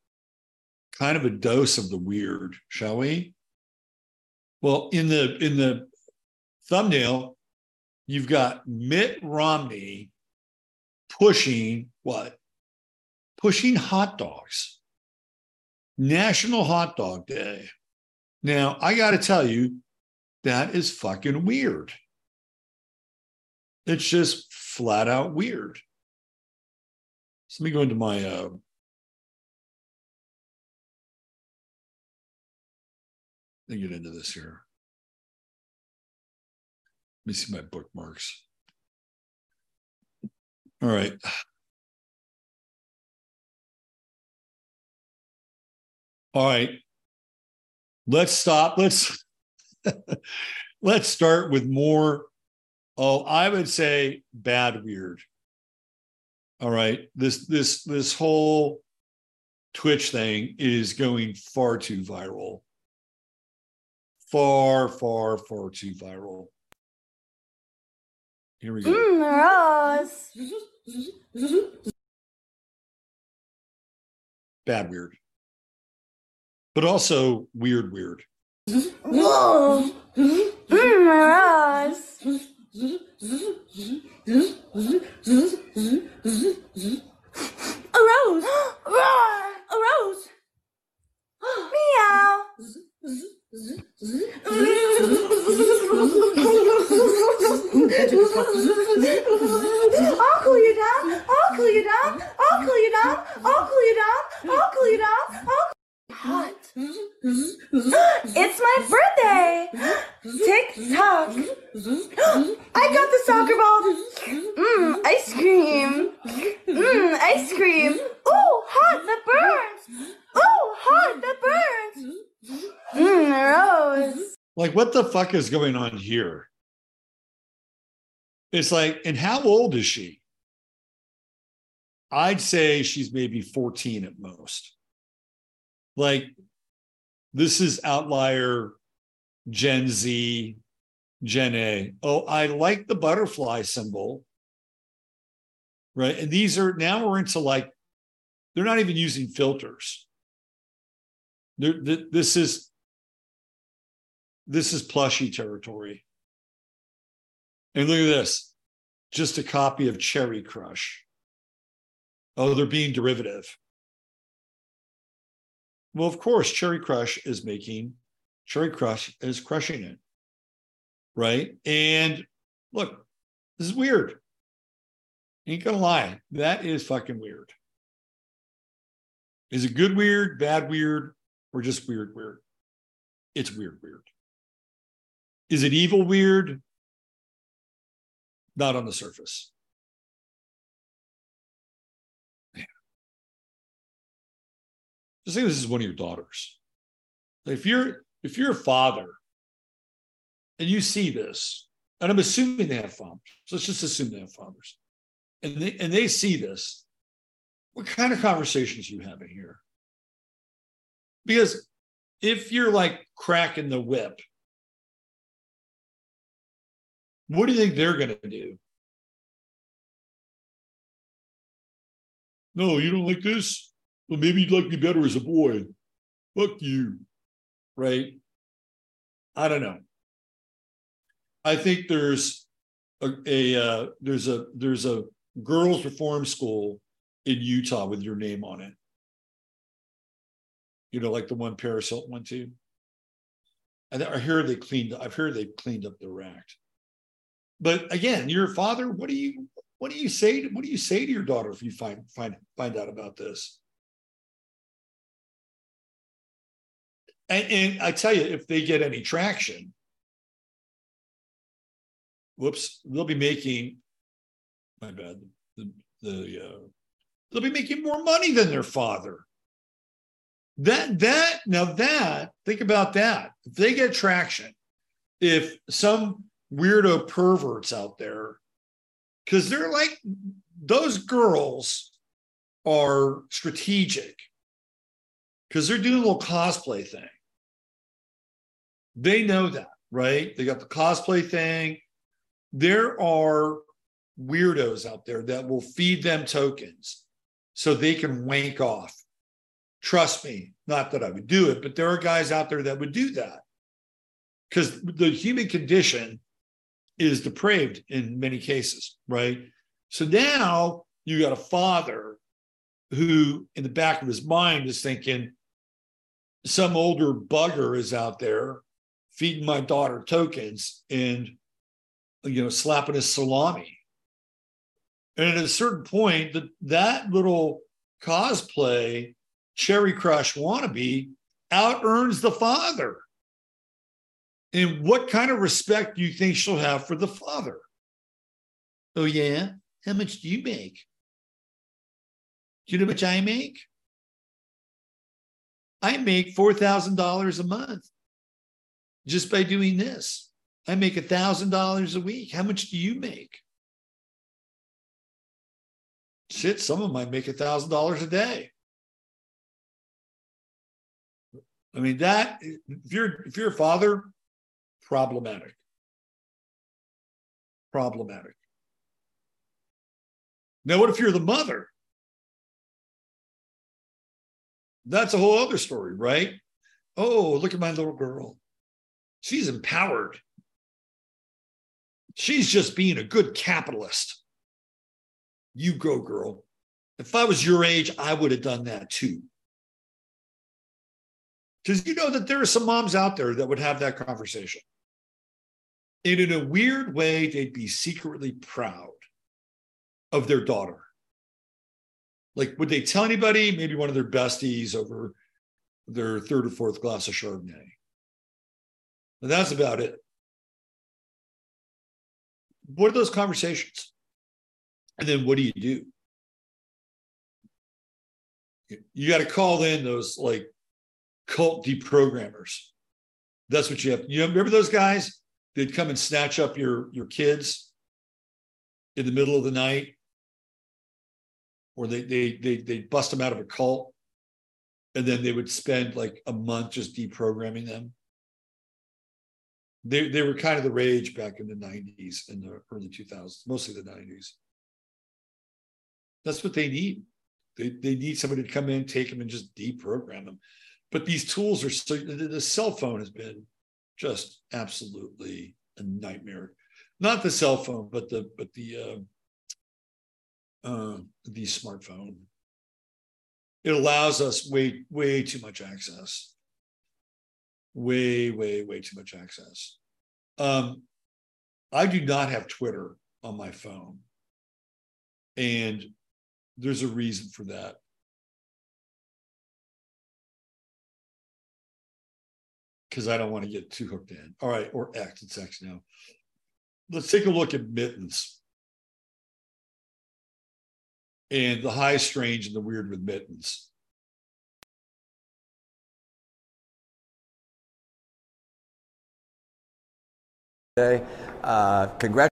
kind of a dose of the weird, shall we? Well, in the in the thumbnail, you've got Mitt Romney pushing what? Pushing hot dogs. National Hot Dog Day. Now, I got to tell you, that is fucking weird. It's just flat out weird. So let me go into my uh, let me get into this here. Let me see my bookmarks. All right. All right. Let's stop. Let's (laughs) let's start with more. Oh, I would say bad weird. All right. This this this whole Twitch thing is going far too viral. Far, far, far too viral. Here we go. Mm, Rose. Bad weird. But also weird, weird. Whoa. Mm, Rose. A rose. Roar. (gasps) A rose. (gasps) Meow. I'll cool you down. I'll cool you down. I'll cool you down. I'll cool you down. I'll cool you down. I'll hot. (gasps) it's my birthday. Tick tock. (gasps) I got the soccer ball. Mmm, ice cream. Mmm, ice cream. Ooh, hot that burns. Ooh, hot that burns. Mmm, rose. Mm-hmm. Like, what the fuck is going on here? It's like, and how old is she? I'd say she's maybe 14 at most. Like, this is outlier Gen Z, Gen A. Oh, I like the butterfly symbol. Right. And these are now we're into like, they're not even using filters. They're, this is this is plushy territory. And look at this just a copy of Cherry Crush. Oh, they're being derivative. Well, of course, Cherry Crush is making, Cherry Crush is crushing it. Right. And look, this is weird. Ain't gonna lie. That is fucking weird. Is it good weird, bad weird, or just weird weird? It's weird weird. Is it evil weird? Not on the surface. Just say this is one of your daughters. If you're if you're a father and you see this, and I'm assuming they have fathers, so let's just assume they have fathers, and they and they see this, what kind of conversations you having here? Because if you're like cracking the whip what do you think they're going to do? No, you don't like this? Well, maybe you'd like me better as a boy. Fuck you. Right? I don't know. I think there's a, a uh, there's a there's a girls' reform school in Utah with your name on it. You know, like the one Paris Hilton went to. And I hear they cleaned. I've heard they cleaned up the act. But again, your father. What do you what do you say? To, what do you say to your daughter if you find find find out about this? And, and I tell you, if they get any traction, whoops, they'll be making. My bad. The the uh, they'll be making more money than their father. That that now that think about that. If they get traction, if some weirdo perverts out there, because they're like those girls are strategic because they're doing a little cosplay thing. They know that, right? They got the cosplay thing. There are weirdos out there that will feed them tokens so they can wank off. Trust me, not that I would do it, but there are guys out there that would do that because the human condition is depraved in many cases, right? So now you got a father who, in the back of his mind, is thinking, some older bugger is out there feeding my daughter tokens and you know slapping his salami and at a certain point that that little cosplay cherry crush wannabe out earns the father and what kind of respect do you think she'll have for the father oh yeah how much do you make do you know how much i make i make $4000 a month just by doing this. I make a thousand dollars a week. How much do you make? Shit, some of them might make a thousand dollars a day. I mean, that if you're if you're a father, problematic. Problematic. Now, what if you're the mother? That's a whole other story, right? Oh, look at my little girl. She's empowered. She's just being a good capitalist. You go, girl. If I was your age, I would have done that too. Because you know that there are some moms out there that would have that conversation. And in a weird way, they'd be secretly proud of their daughter. Like, would they tell anybody, maybe one of their besties over their third or fourth glass of Chardonnay? And that's about it. What are those conversations? And then what do you do? You got to call in those like cult deprogrammers. That's what you have. You remember those guys? They'd come and snatch up your your kids in the middle of the night, or they they they they bust them out of a cult, and then they would spend like a month just deprogramming them they, they were kind of the rage back in the 90s and the early 2000s, mostly the 90s. That's what they need. They, they need somebody to come in, take them, and just deprogram them. But these tools are so, the, the cell phone has been just absolutely a nightmare. Not the cell phone, but the but the uh, uh, the smartphone. It allows us way way too much access way, way, way too much access. Um, I do not have Twitter on my phone. And there's a reason for that. Because I don't want to get too hooked in. All right, or X, it's X now. Let's take a look at mittens and the high, strange, and the weird with mittens. today. Uh, congratulations.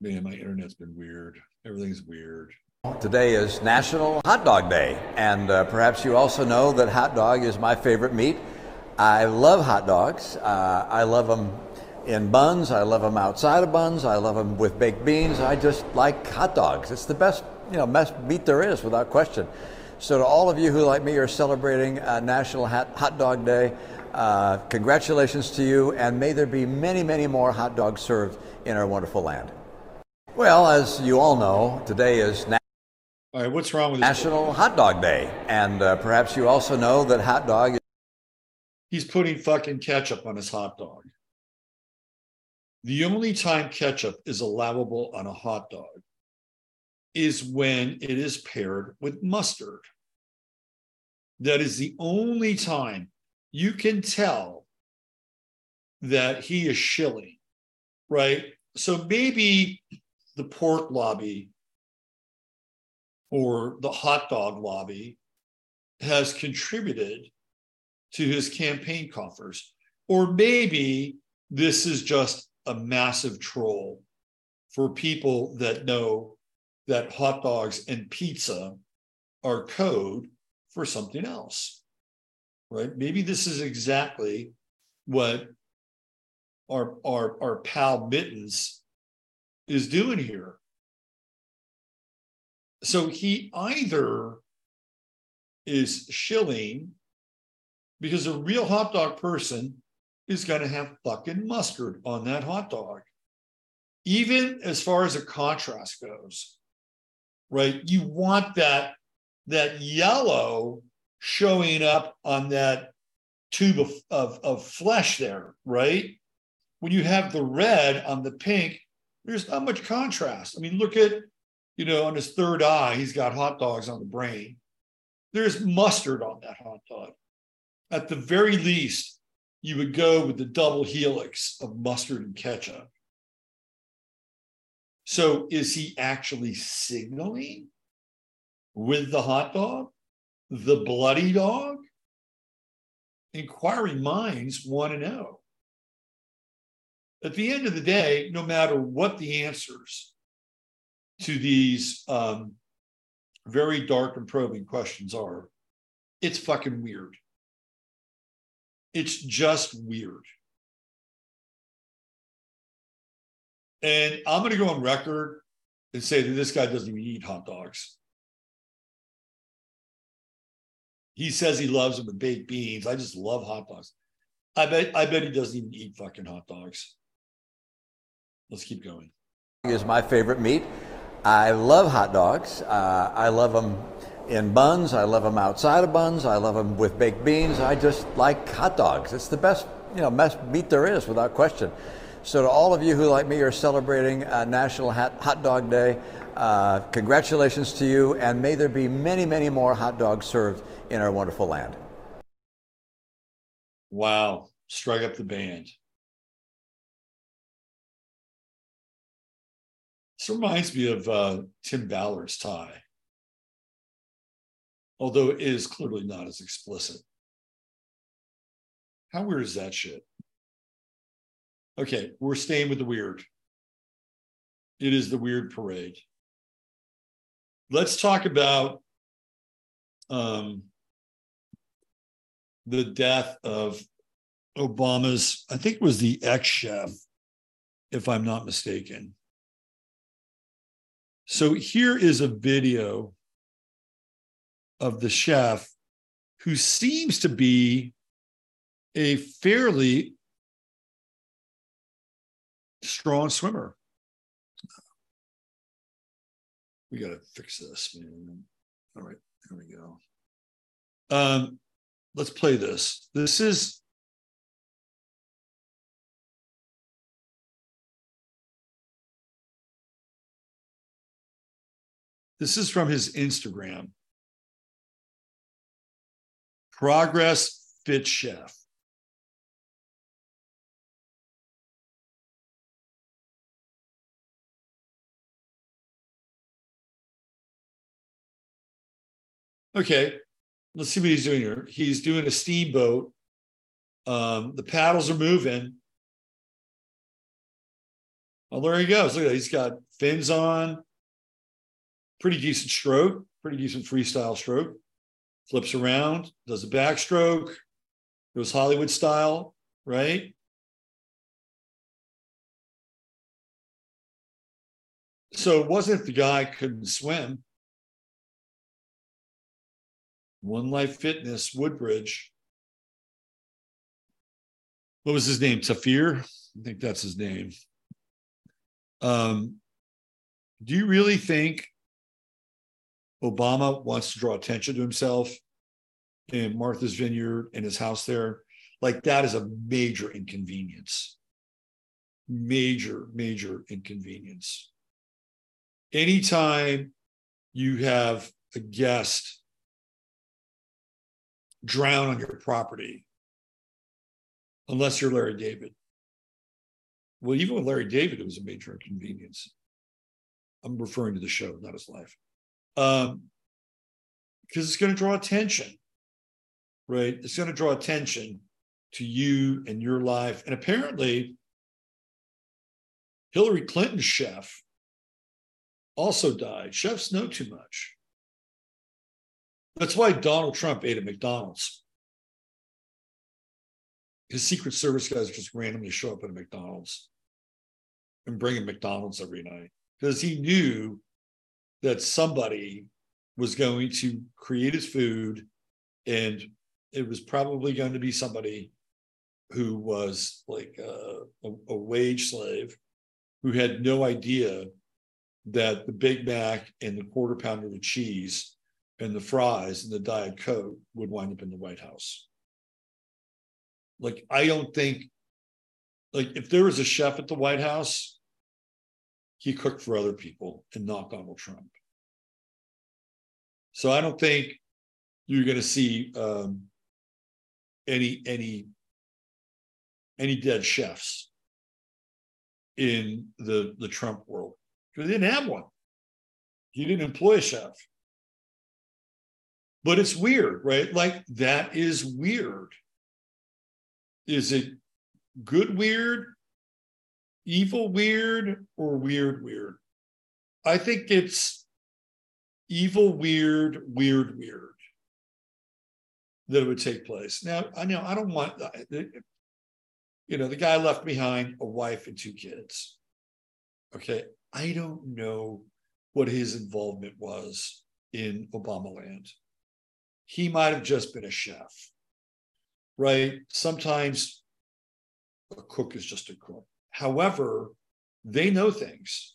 Man, my internet's been weird. Everything's weird. Today is National Hot Dog Day, and uh, perhaps you also know that hot dog is my favorite meat. I love hot dogs. Uh, I love them in buns. I love them outside of buns. I love them with baked beans. I just like hot dogs. It's the best, you know, best meat there is, without question. So, to all of you who, like me, are celebrating uh, National Hot Dog Day, uh, congratulations to you, and may there be many, many more hot dogs served in our wonderful land. Well, as you all know, today is Na- all right, what's wrong with National Hot Dog Day, and uh, perhaps you also know that hot dog. Is- He's putting fucking ketchup on his hot dog. The only time ketchup is allowable on a hot dog is when it is paired with mustard. That is the only time you can tell that he is shilling, right? So maybe the pork lobby or the hot dog lobby has contributed to his campaign coffers. Or maybe this is just a massive troll for people that know that hot dogs and pizza are code for something else, right? Maybe this is exactly what our, our, our pal Mittens is doing here. So he either is shilling because a real hot dog person is going to have fucking mustard on that hot dog. Even as far as a contrast goes, right? You want that that yellow showing up on that tube of, of, of flesh there, right? When you have the red on the pink, there's not much contrast. I mean, look at, you know, on his third eye, he's got hot dogs on the brain. There's mustard on that hot dog. At the very least, you would go with the double helix of mustard and ketchup. So is he actually signaling with the hot dog, the bloody dog? Inquiring minds want to know. At the end of the day, no matter what the answers to these um, very dark and probing questions are, it's fucking weird. It's just weird. And I'm going to go on record and say that this guy doesn't even eat hot dogs. He says he loves them with baked beans. I just love hot dogs. I bet I bet he doesn't even eat fucking hot dogs. Let's keep going. Is my favorite meat. I love hot dogs. Uh, I love them in buns. I love them outside of buns. I love them with baked beans. I just like hot dogs. It's the best, you know, best meat there is, without question. So to all of you who, like me, are celebrating uh, National Hot Dog Day, uh, congratulations to you, and may there be many, many more hot dogs served in our wonderful land. Wow! Strike up the band. This reminds me of uh, Tim Ballard's tie although it is clearly not as explicit. How weird is that shit? Okay, we're staying with the weird. It is the weird parade. Let's talk about um, the death of Obama's, I think it was the ex chef, if I'm not mistaken. So here is a video of the chef who seems to be a fairly strong swimmer. We got to fix this, man. All right, there we go. Um, let's play this. This is this is from his Instagram. Progress Fit Chef. Okay, let's see what he's doing here. He's doing a steamboat. Um, the paddles are moving. Oh, there he goes. Look at that. He's got fins on. Pretty decent stroke, pretty decent freestyle stroke flips around, does a backstroke, It was Hollywood style, right? So it wasn't the guy couldn't swim. One Life Fitness, Woodbridge. What was his name? Tafir? I think that's his name. Um, do you really think Obama wants to draw attention to himself in Martha's Vineyard and his house there? Like that is a major inconvenience. Major, major inconvenience. Anytime you have a guest drown on your property, unless you're Larry David. Well, even with Larry David, it was a major inconvenience. I'm referring to the show, not his life. Um, because it's going to draw attention, right? It's going to draw attention to you and your life. And apparently, Hillary Clinton's chef also died. Chefs know too much. That's why Donald Trump ate at McDonald's. His Secret Service guys just randomly show up at a McDonald's and bring him McDonald's every night because he knew that somebody was going to create his food and it was probably going to be somebody who was like a, a, a wage slave who had no idea that the Big Mac and the quarter pounder with cheese and the fries and the Diet Coke would wind up in the White House. Like, I don't think, like, if there was a chef at the White House, he cooked for other people and not Donald Trump. So I don't think you're going to see um, any any any dead chefs in the the Trump world because they didn't have one. He didn't employ a chef. But it's weird, right? Like that is weird. Is it good weird, evil weird, or weird weird? I think it's evil weird, weird weird that it would take place. Now, I know I don't want, you know, the guy left behind a wife and two kids. Okay. I don't know what his involvement was in Obama land. He might have just been a chef, right? Sometimes a cook is just a cook. However, they know things,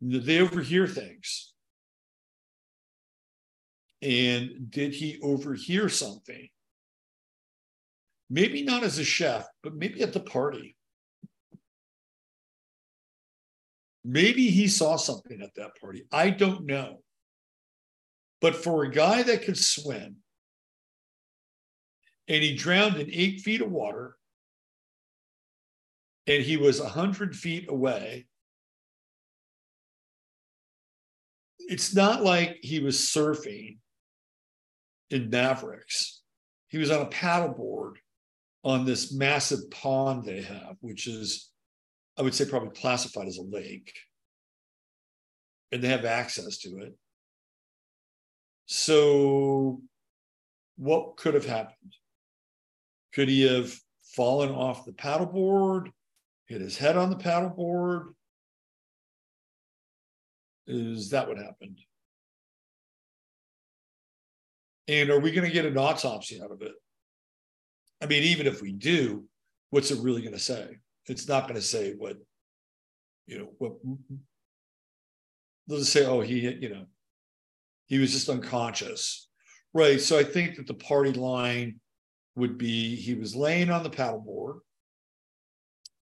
they overhear things. And did he overhear something? Maybe not as a chef, but maybe at the party. Maybe he saw something at that party. I don't know. But for a guy that could swim and he drowned in eight feet of water and he was 100 feet away, it's not like he was surfing in Mavericks. He was on a paddleboard on this massive pond they have, which is, I would say, probably classified as a lake. And they have access to it. So, what could have happened? Could he have fallen off the paddleboard, hit his head on the paddleboard? Is that what happened? And are we going to get an autopsy out of it? I mean, even if we do, what's it really going to say? It's not going to say what, you know, what. Let's say, oh, he, you know, he was just unconscious. Right. So I think that the party line would be he was laying on the paddleboard,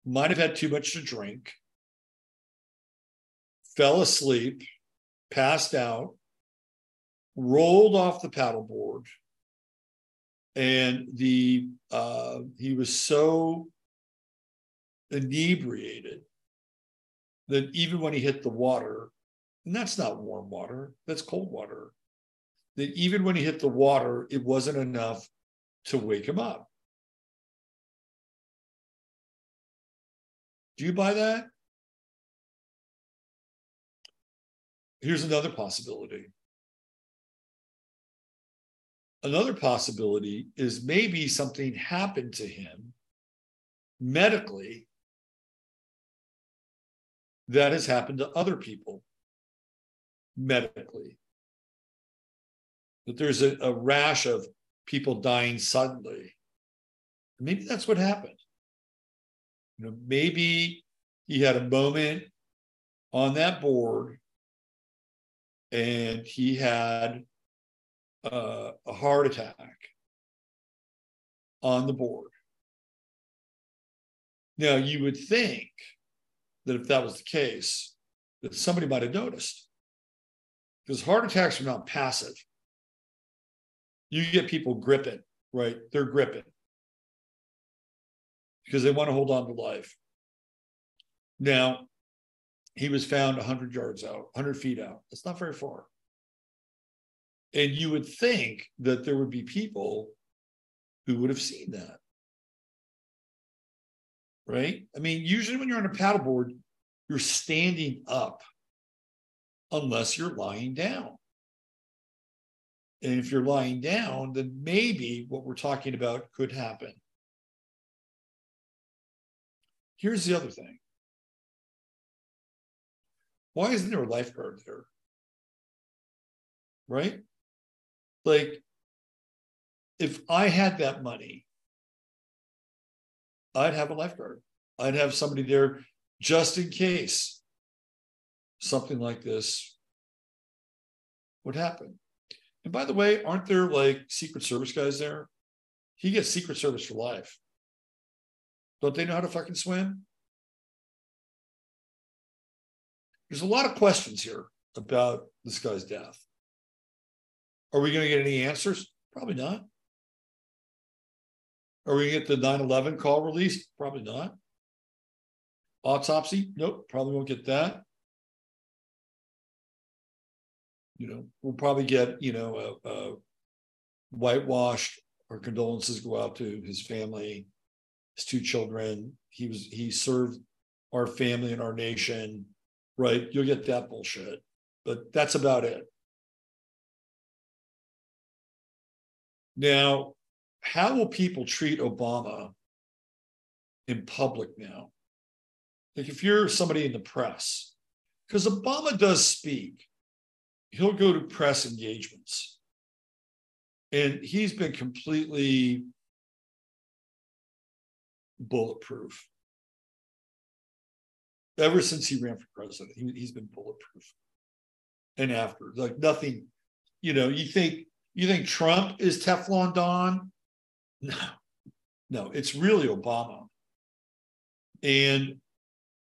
might have had too much to drink, fell asleep, passed out, rolled off the paddleboard, and the uh, he was so inebriated that even when he hit the water, and that's not warm water, that's cold water. That even when he hit the water, it wasn't enough to wake him up. Do you buy that? Here's another possibility. Another possibility is maybe something happened to him medically that has happened to other people medically. that there's a, a rash of people dying suddenly. Maybe that's what happened. You know, maybe he had a moment on that board and he had uh, a heart attack on the board. Now, you would think that if that was the case, that somebody might have noticed. Because heart attacks are not passive. You get people gripping, right? They're gripping because they want to hold on to life. Now, he was found 100 yards out, 100 feet out. That's not very far. And you would think that there would be people who would have seen that. Right? I mean, usually when you're on a paddleboard, you're standing up unless you're lying down. And if you're lying down, then maybe what we're talking about could happen. Here's the other thing why isn't there a lifeguard there? Right? Like, if I had that money, I'd have a lifeguard. I'd have somebody there just in case something like this would happen. And by the way, aren't there like Secret Service guys there? He gets Secret Service for life. Don't they know how to fucking swim? There's a lot of questions here about this guy's death. Are we going to get any answers? Probably not. Are we going to get the 9 11 call released? Probably not. Autopsy? Nope, probably won't get that. You know, we'll probably get, you know, a, a whitewashed our condolences go out to his family, his two children. He was he served our family and our nation, right? You'll get that bullshit, but that's about it. Now, how will people treat Obama in public now? Like if you're somebody in the press, because Obama does speak, he'll go to press engagements. And he's been completely bulletproof. Ever since he ran for president, he, he's been bulletproof. And after, like nothing, you know, you think you think Trump is Teflon Don? No, no, it's really Obama. And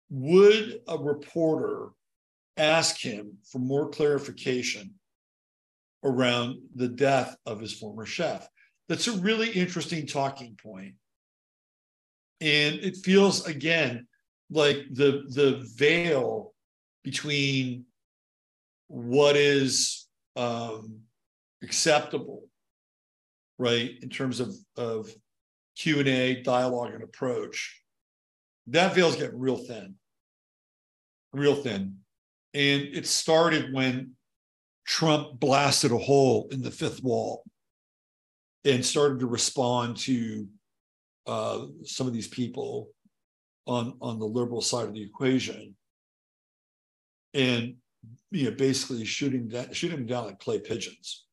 would a reporter ask him for more clarification around the death of his former chef? That's a really interesting talking point. And it feels again like the the veil between what is um, acceptable, right, in terms of, of Q&A, dialogue, and approach, that veil's getting real thin, real thin. And it started when Trump blasted a hole in the fifth wall and started to respond to uh, some of these people on, on the liberal side of the equation. And you know, basically shooting that shooting them down like clay pigeons.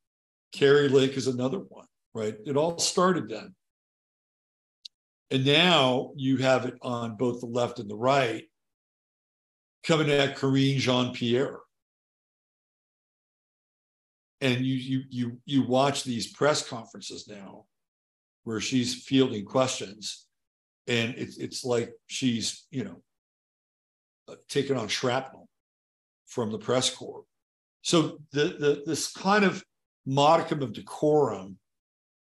Kari Lake is another one, right? It all started then. And now you have it on both the left and the right coming at Karine Jean Pierre. And you you you you watch these press conferences now where she's fielding questions. And it's it's like she's, you know, uh, taking on shrapnel from the press corps. So the, the this kind of modicum of decorum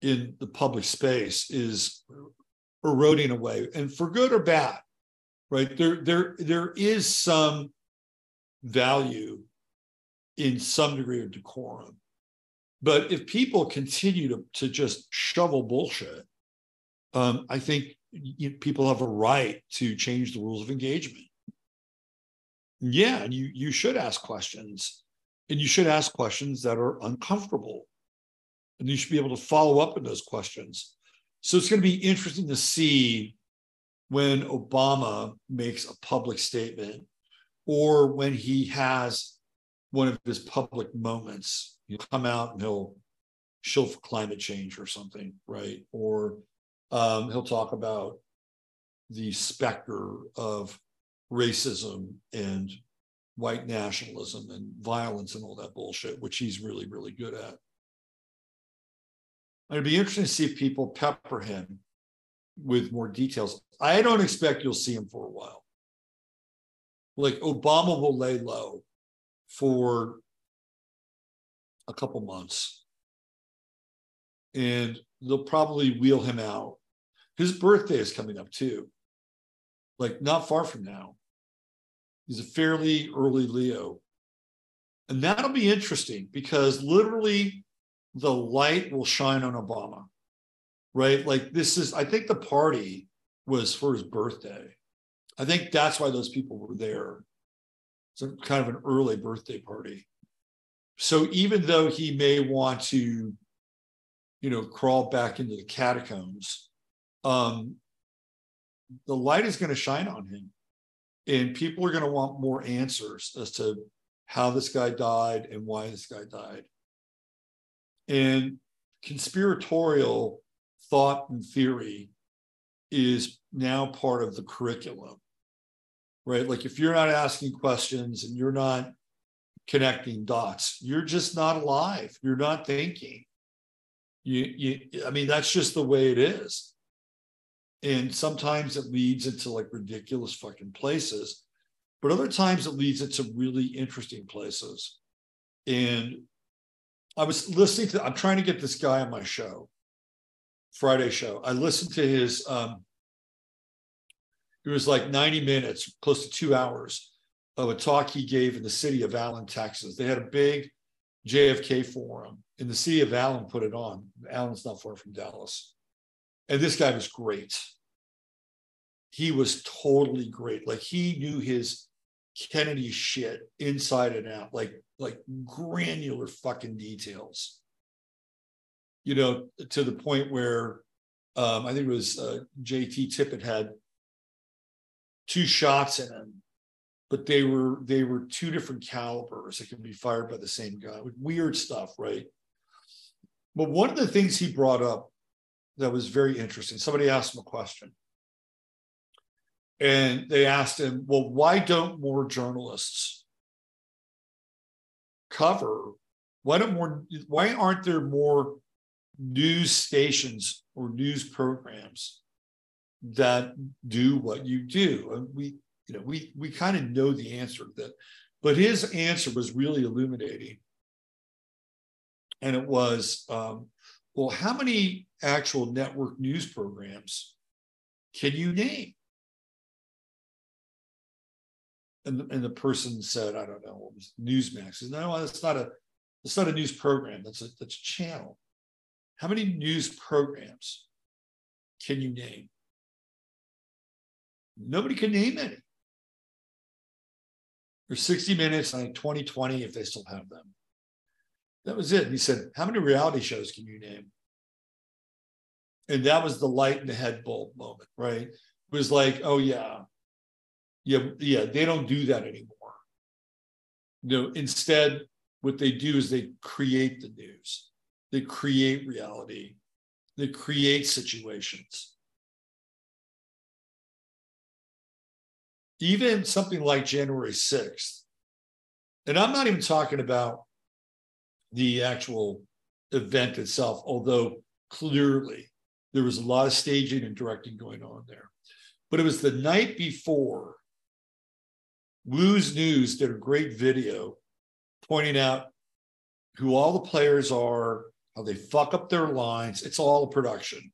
in the public space is eroding away. And for good or bad right? There there there is some value in some degree of decorum but if people continue to, to just shovel bullshit um, i think you, people have a right to change the rules of engagement yeah and you you should ask questions and you should ask questions that are uncomfortable. And you should be able to follow up on those questions. So it's going to be interesting to see when Obama makes a public statement or when he has one of his public moments. He'll come out and he'll shill for climate change or something, right? Or um, he'll talk about the specter of racism and white nationalism and violence and all that bullshit, which he's really, really good at. It'd be interesting to see if people pepper him with more details. I don't expect you'll see him for a while. Like Obama will lay low for a couple months and they'll probably wheel him out. His birthday is coming up too, like not far from now. He's a fairly early Leo. And that'll be interesting because literally the light will shine on Obama, right? Like this is, I think the party was for his birthday. I think that's why those people were there. It's a kind of an early birthday party. So even though he may want to, you know, crawl back into the catacombs, um, the light is going to shine on him. And people are going to want more answers as to how this guy died and why this guy died. And conspiratorial thought and theory is now part of the curriculum, right? Like if you're not asking questions and you're not connecting dots, you're just not alive. You're not thinking. You, you, I mean, that's just the way it is. And sometimes it leads into like ridiculous fucking places, but other times it leads into really interesting places. And I was listening to, I'm trying to get this guy on my show, Friday show. I listened to his, um, it was like 90 minutes, close to two hours of a talk he gave in the city of Allen, Texas. They had a big JFK forum, and the city of Allen put it on. Allen's not far from Dallas. And this guy was great. He was totally great. Like he knew his Kennedy shit inside and out, like like granular fucking details. You know, to the point where um, I think it was uh, JT Tippit had two shots in him, but they were they were two different calibers that can be fired by the same guy. Weird stuff, right? But one of the things he brought up that was very interesting. Somebody asked him a question. And they asked him, well, why don't more journalists cover? Why don't more why aren't there more news stations or news programs that do what you do? And we, you know, we we kind of know the answer to that, but his answer was really illuminating. And it was, um, well, how many actual network news programs can you name? And the, and the person said, I don't know, what was Newsmax? Said, no, that's not a it's not a news program. That's a that's a channel. How many news programs can you name? Nobody could name any. There's 60 minutes, like 2020, if they still have them. That was it. And he said, How many reality shows can you name? And that was the light in the head bulb moment, right? It was like, oh yeah, yeah, yeah, they don't do that anymore. You know, instead, what they do is they create the news, they create reality, they create situations. Even something like January 6th, and I'm not even talking about the actual event itself, although clearly there was a lot of staging and directing going on there. But it was the night before Woo's News did a great video pointing out who all the players are, how they fuck up their lines. It's all a production.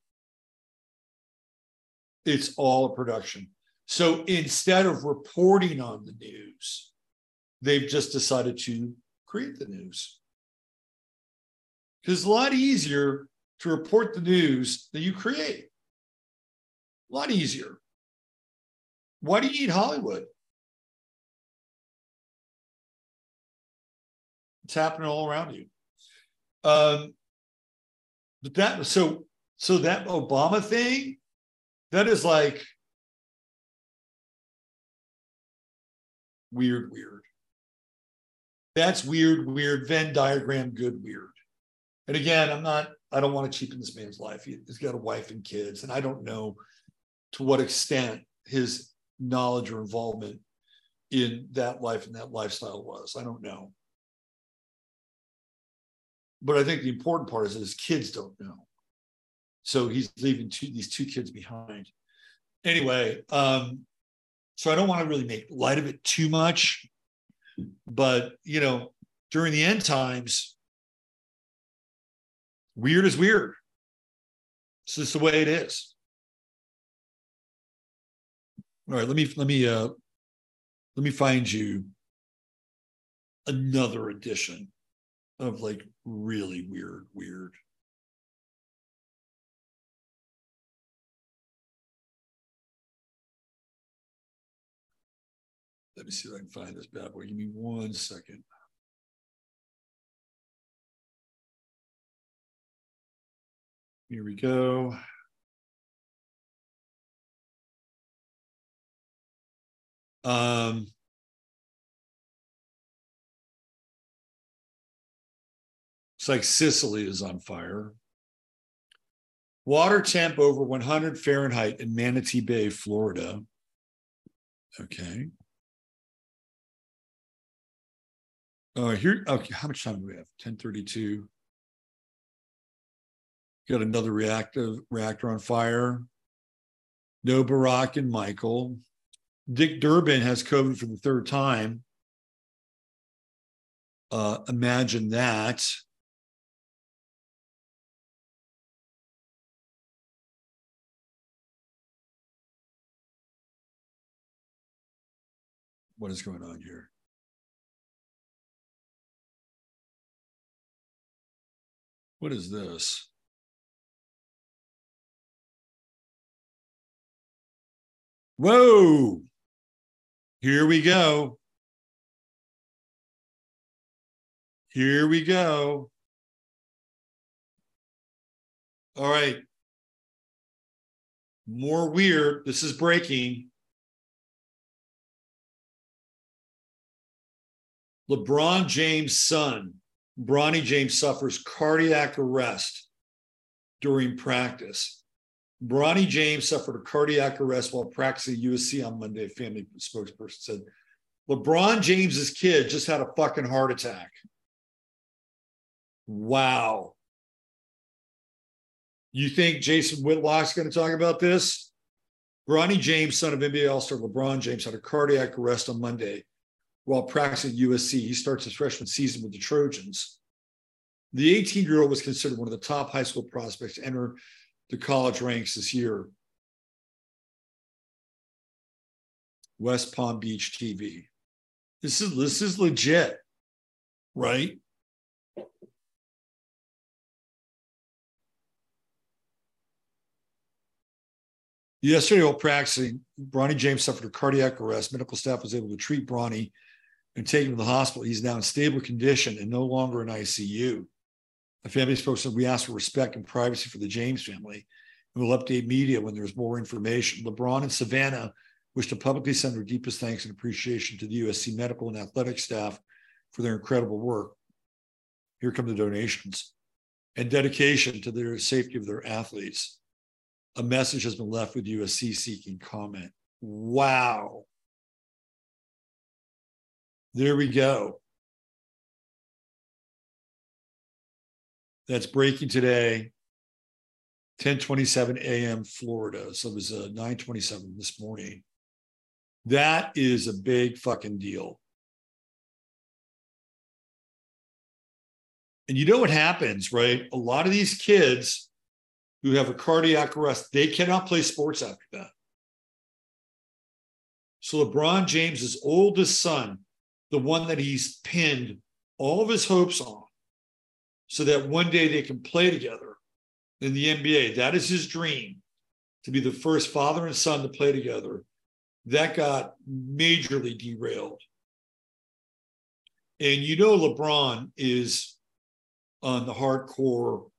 It's all a production. So instead of reporting on the news, they've just decided to create the news. Because it's a lot easier to report the news that you create. A lot easier. Why do you need Hollywood? It's happening all around you. Um, but that so so that Obama thing, that is like weird, weird. That's weird, weird. Venn diagram, good, weird. And again, I'm not, I don't want to cheapen this man's life. He, he's got a wife and kids, and I don't know to what extent his knowledge or involvement in that life and that lifestyle was. I don't know. But I think the important part is that his kids don't know. So he's leaving two, these two kids behind. Anyway, um, so I don't want to really make light of it too much. But, you know, during the end times, weird is weird. It's just the way it is. All right, let me let me uh let me find you another edition of like really weird, weird. Me see if I can find this bad boy. Give me one second. Here we go. Um, it's like Sicily is on fire. Water temp over 100 Fahrenheit in Manatee Bay, Florida. Okay. Oh, here. Okay, how much time do we have? 1032. Got another reactive reactor on fire. No Barack and Michael. Dick Durbin has COVID for the third time. Uh, imagine that. What is going on here? What is this? Whoa. Here we go. Here we go. All right. More weird. This is breaking. LeBron James' son, Bronny James, suffers cardiac arrest during practice. Bronny James suffered a cardiac arrest while practicing USC on Monday, a family spokesperson said. LeBron James's kid just had a fucking heart attack. Wow. You think Jason Whitlock's going to talk about this? Bronny James, son of NBA All-Star LeBron James, had a cardiac arrest on Monday while practicing at USC. He starts his freshman season with the Trojans. The 18-year-old was considered one of the top high school prospects to enter the college ranks this year. West Palm Beach TV. This is this is legit, right? Yesterday, while practicing, Bronny James suffered a cardiac arrest. Medical staff was able to treat Bronny and to the hospital. He's now in stable condition and no longer in ICU. The family spokesman, we ask for respect and privacy for the James family, and we'll update media when there's more information. LeBron and Savannah wish to publicly send their deepest thanks and appreciation to the USC medical and athletic staff for their incredible work. Here come the donations and dedication to the safety of their athletes. A message has been left with USC seeking comment. Wow. There we go. That's breaking today, 10:27 a.m. Florida. So it was uh, 9:27 this morning. That is a big fucking deal. And you know what happens, right? A lot of these kids who have a cardiac arrest, they cannot play sports after that. So LeBron James's oldest son, the one that he's pinned all of his hopes on, so that one day they can play together in the NBA. That is his dream to be the first father and son to play together. That got majorly derailed. And you know, LeBron is on the hardcore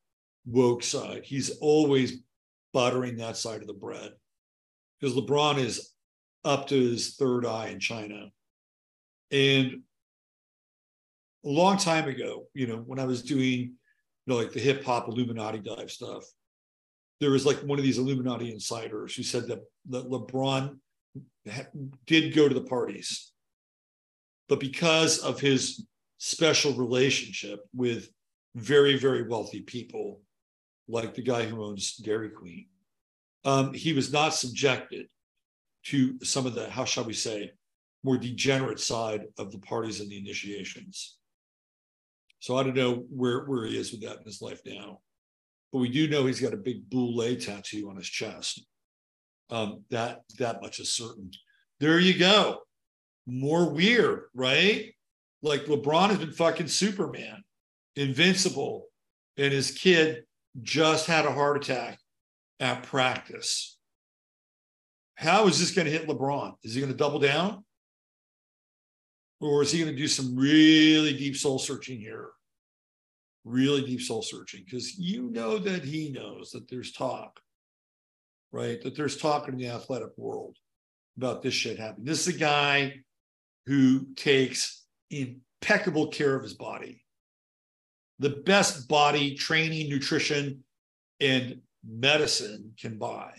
woke side. He's always buttering that side of the bread because LeBron is up to his third eye in China. And a long time ago, you know, when I was doing you know, like the hip hop Illuminati dive stuff. There was like one of these Illuminati insiders who said that, that LeBron did go to the parties, but because of his special relationship with very, very wealthy people, like the guy who owns Dairy Queen, um, he was not subjected to some of the, how shall we say, more degenerate side of the parties and the initiations. So I don't know where, where he is with that in his life now. But we do know he's got a big boule tattoo on his chest. Um, that that much is certain. There you go. More weird, right? Like LeBron has been fucking Superman, invincible, and his kid just had a heart attack at practice. How is this going to hit LeBron? Is he going to double down? Or is he going to do some really deep soul searching here? Really deep soul searching, because you know that he knows that there's talk, right? That there's talk in the athletic world about this shit happening. This is a guy who takes impeccable care of his body. The best body training, nutrition, and medicine can buy.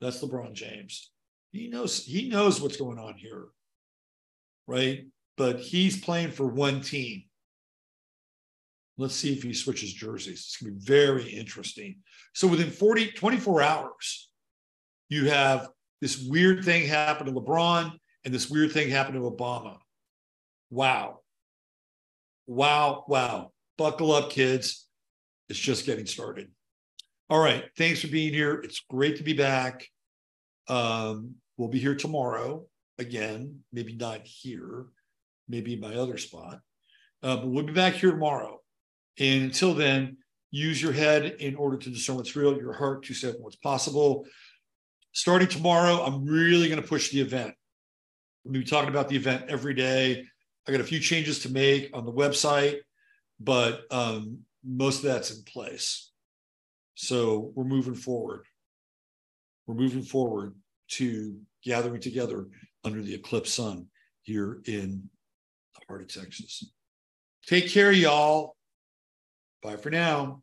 That's LeBron James. He knows he knows what's going on here. Right? But he's playing for one team. Let's see if he switches jerseys. It's going to be very interesting. So within 40, 24 hours, you have this weird thing happen to LeBron and this weird thing happen to Obama. Wow. Wow. Wow. Buckle up, kids. It's just getting started. All right. Thanks for being here. It's great to be back. Um, we'll be here tomorrow again, maybe not here maybe my other spot. Uh, but we'll be back here tomorrow. And until then, use your head in order to discern what's real, your heart to say what's possible. Starting tomorrow, I'm really going to push the event. We'll be talking about the event every day. I got a few changes to make on the website, but um, most of that's in place. So we're moving forward. We're moving forward to gathering together under the eclipse sun here in heart of Texas. Take care, y'all. Bye for now.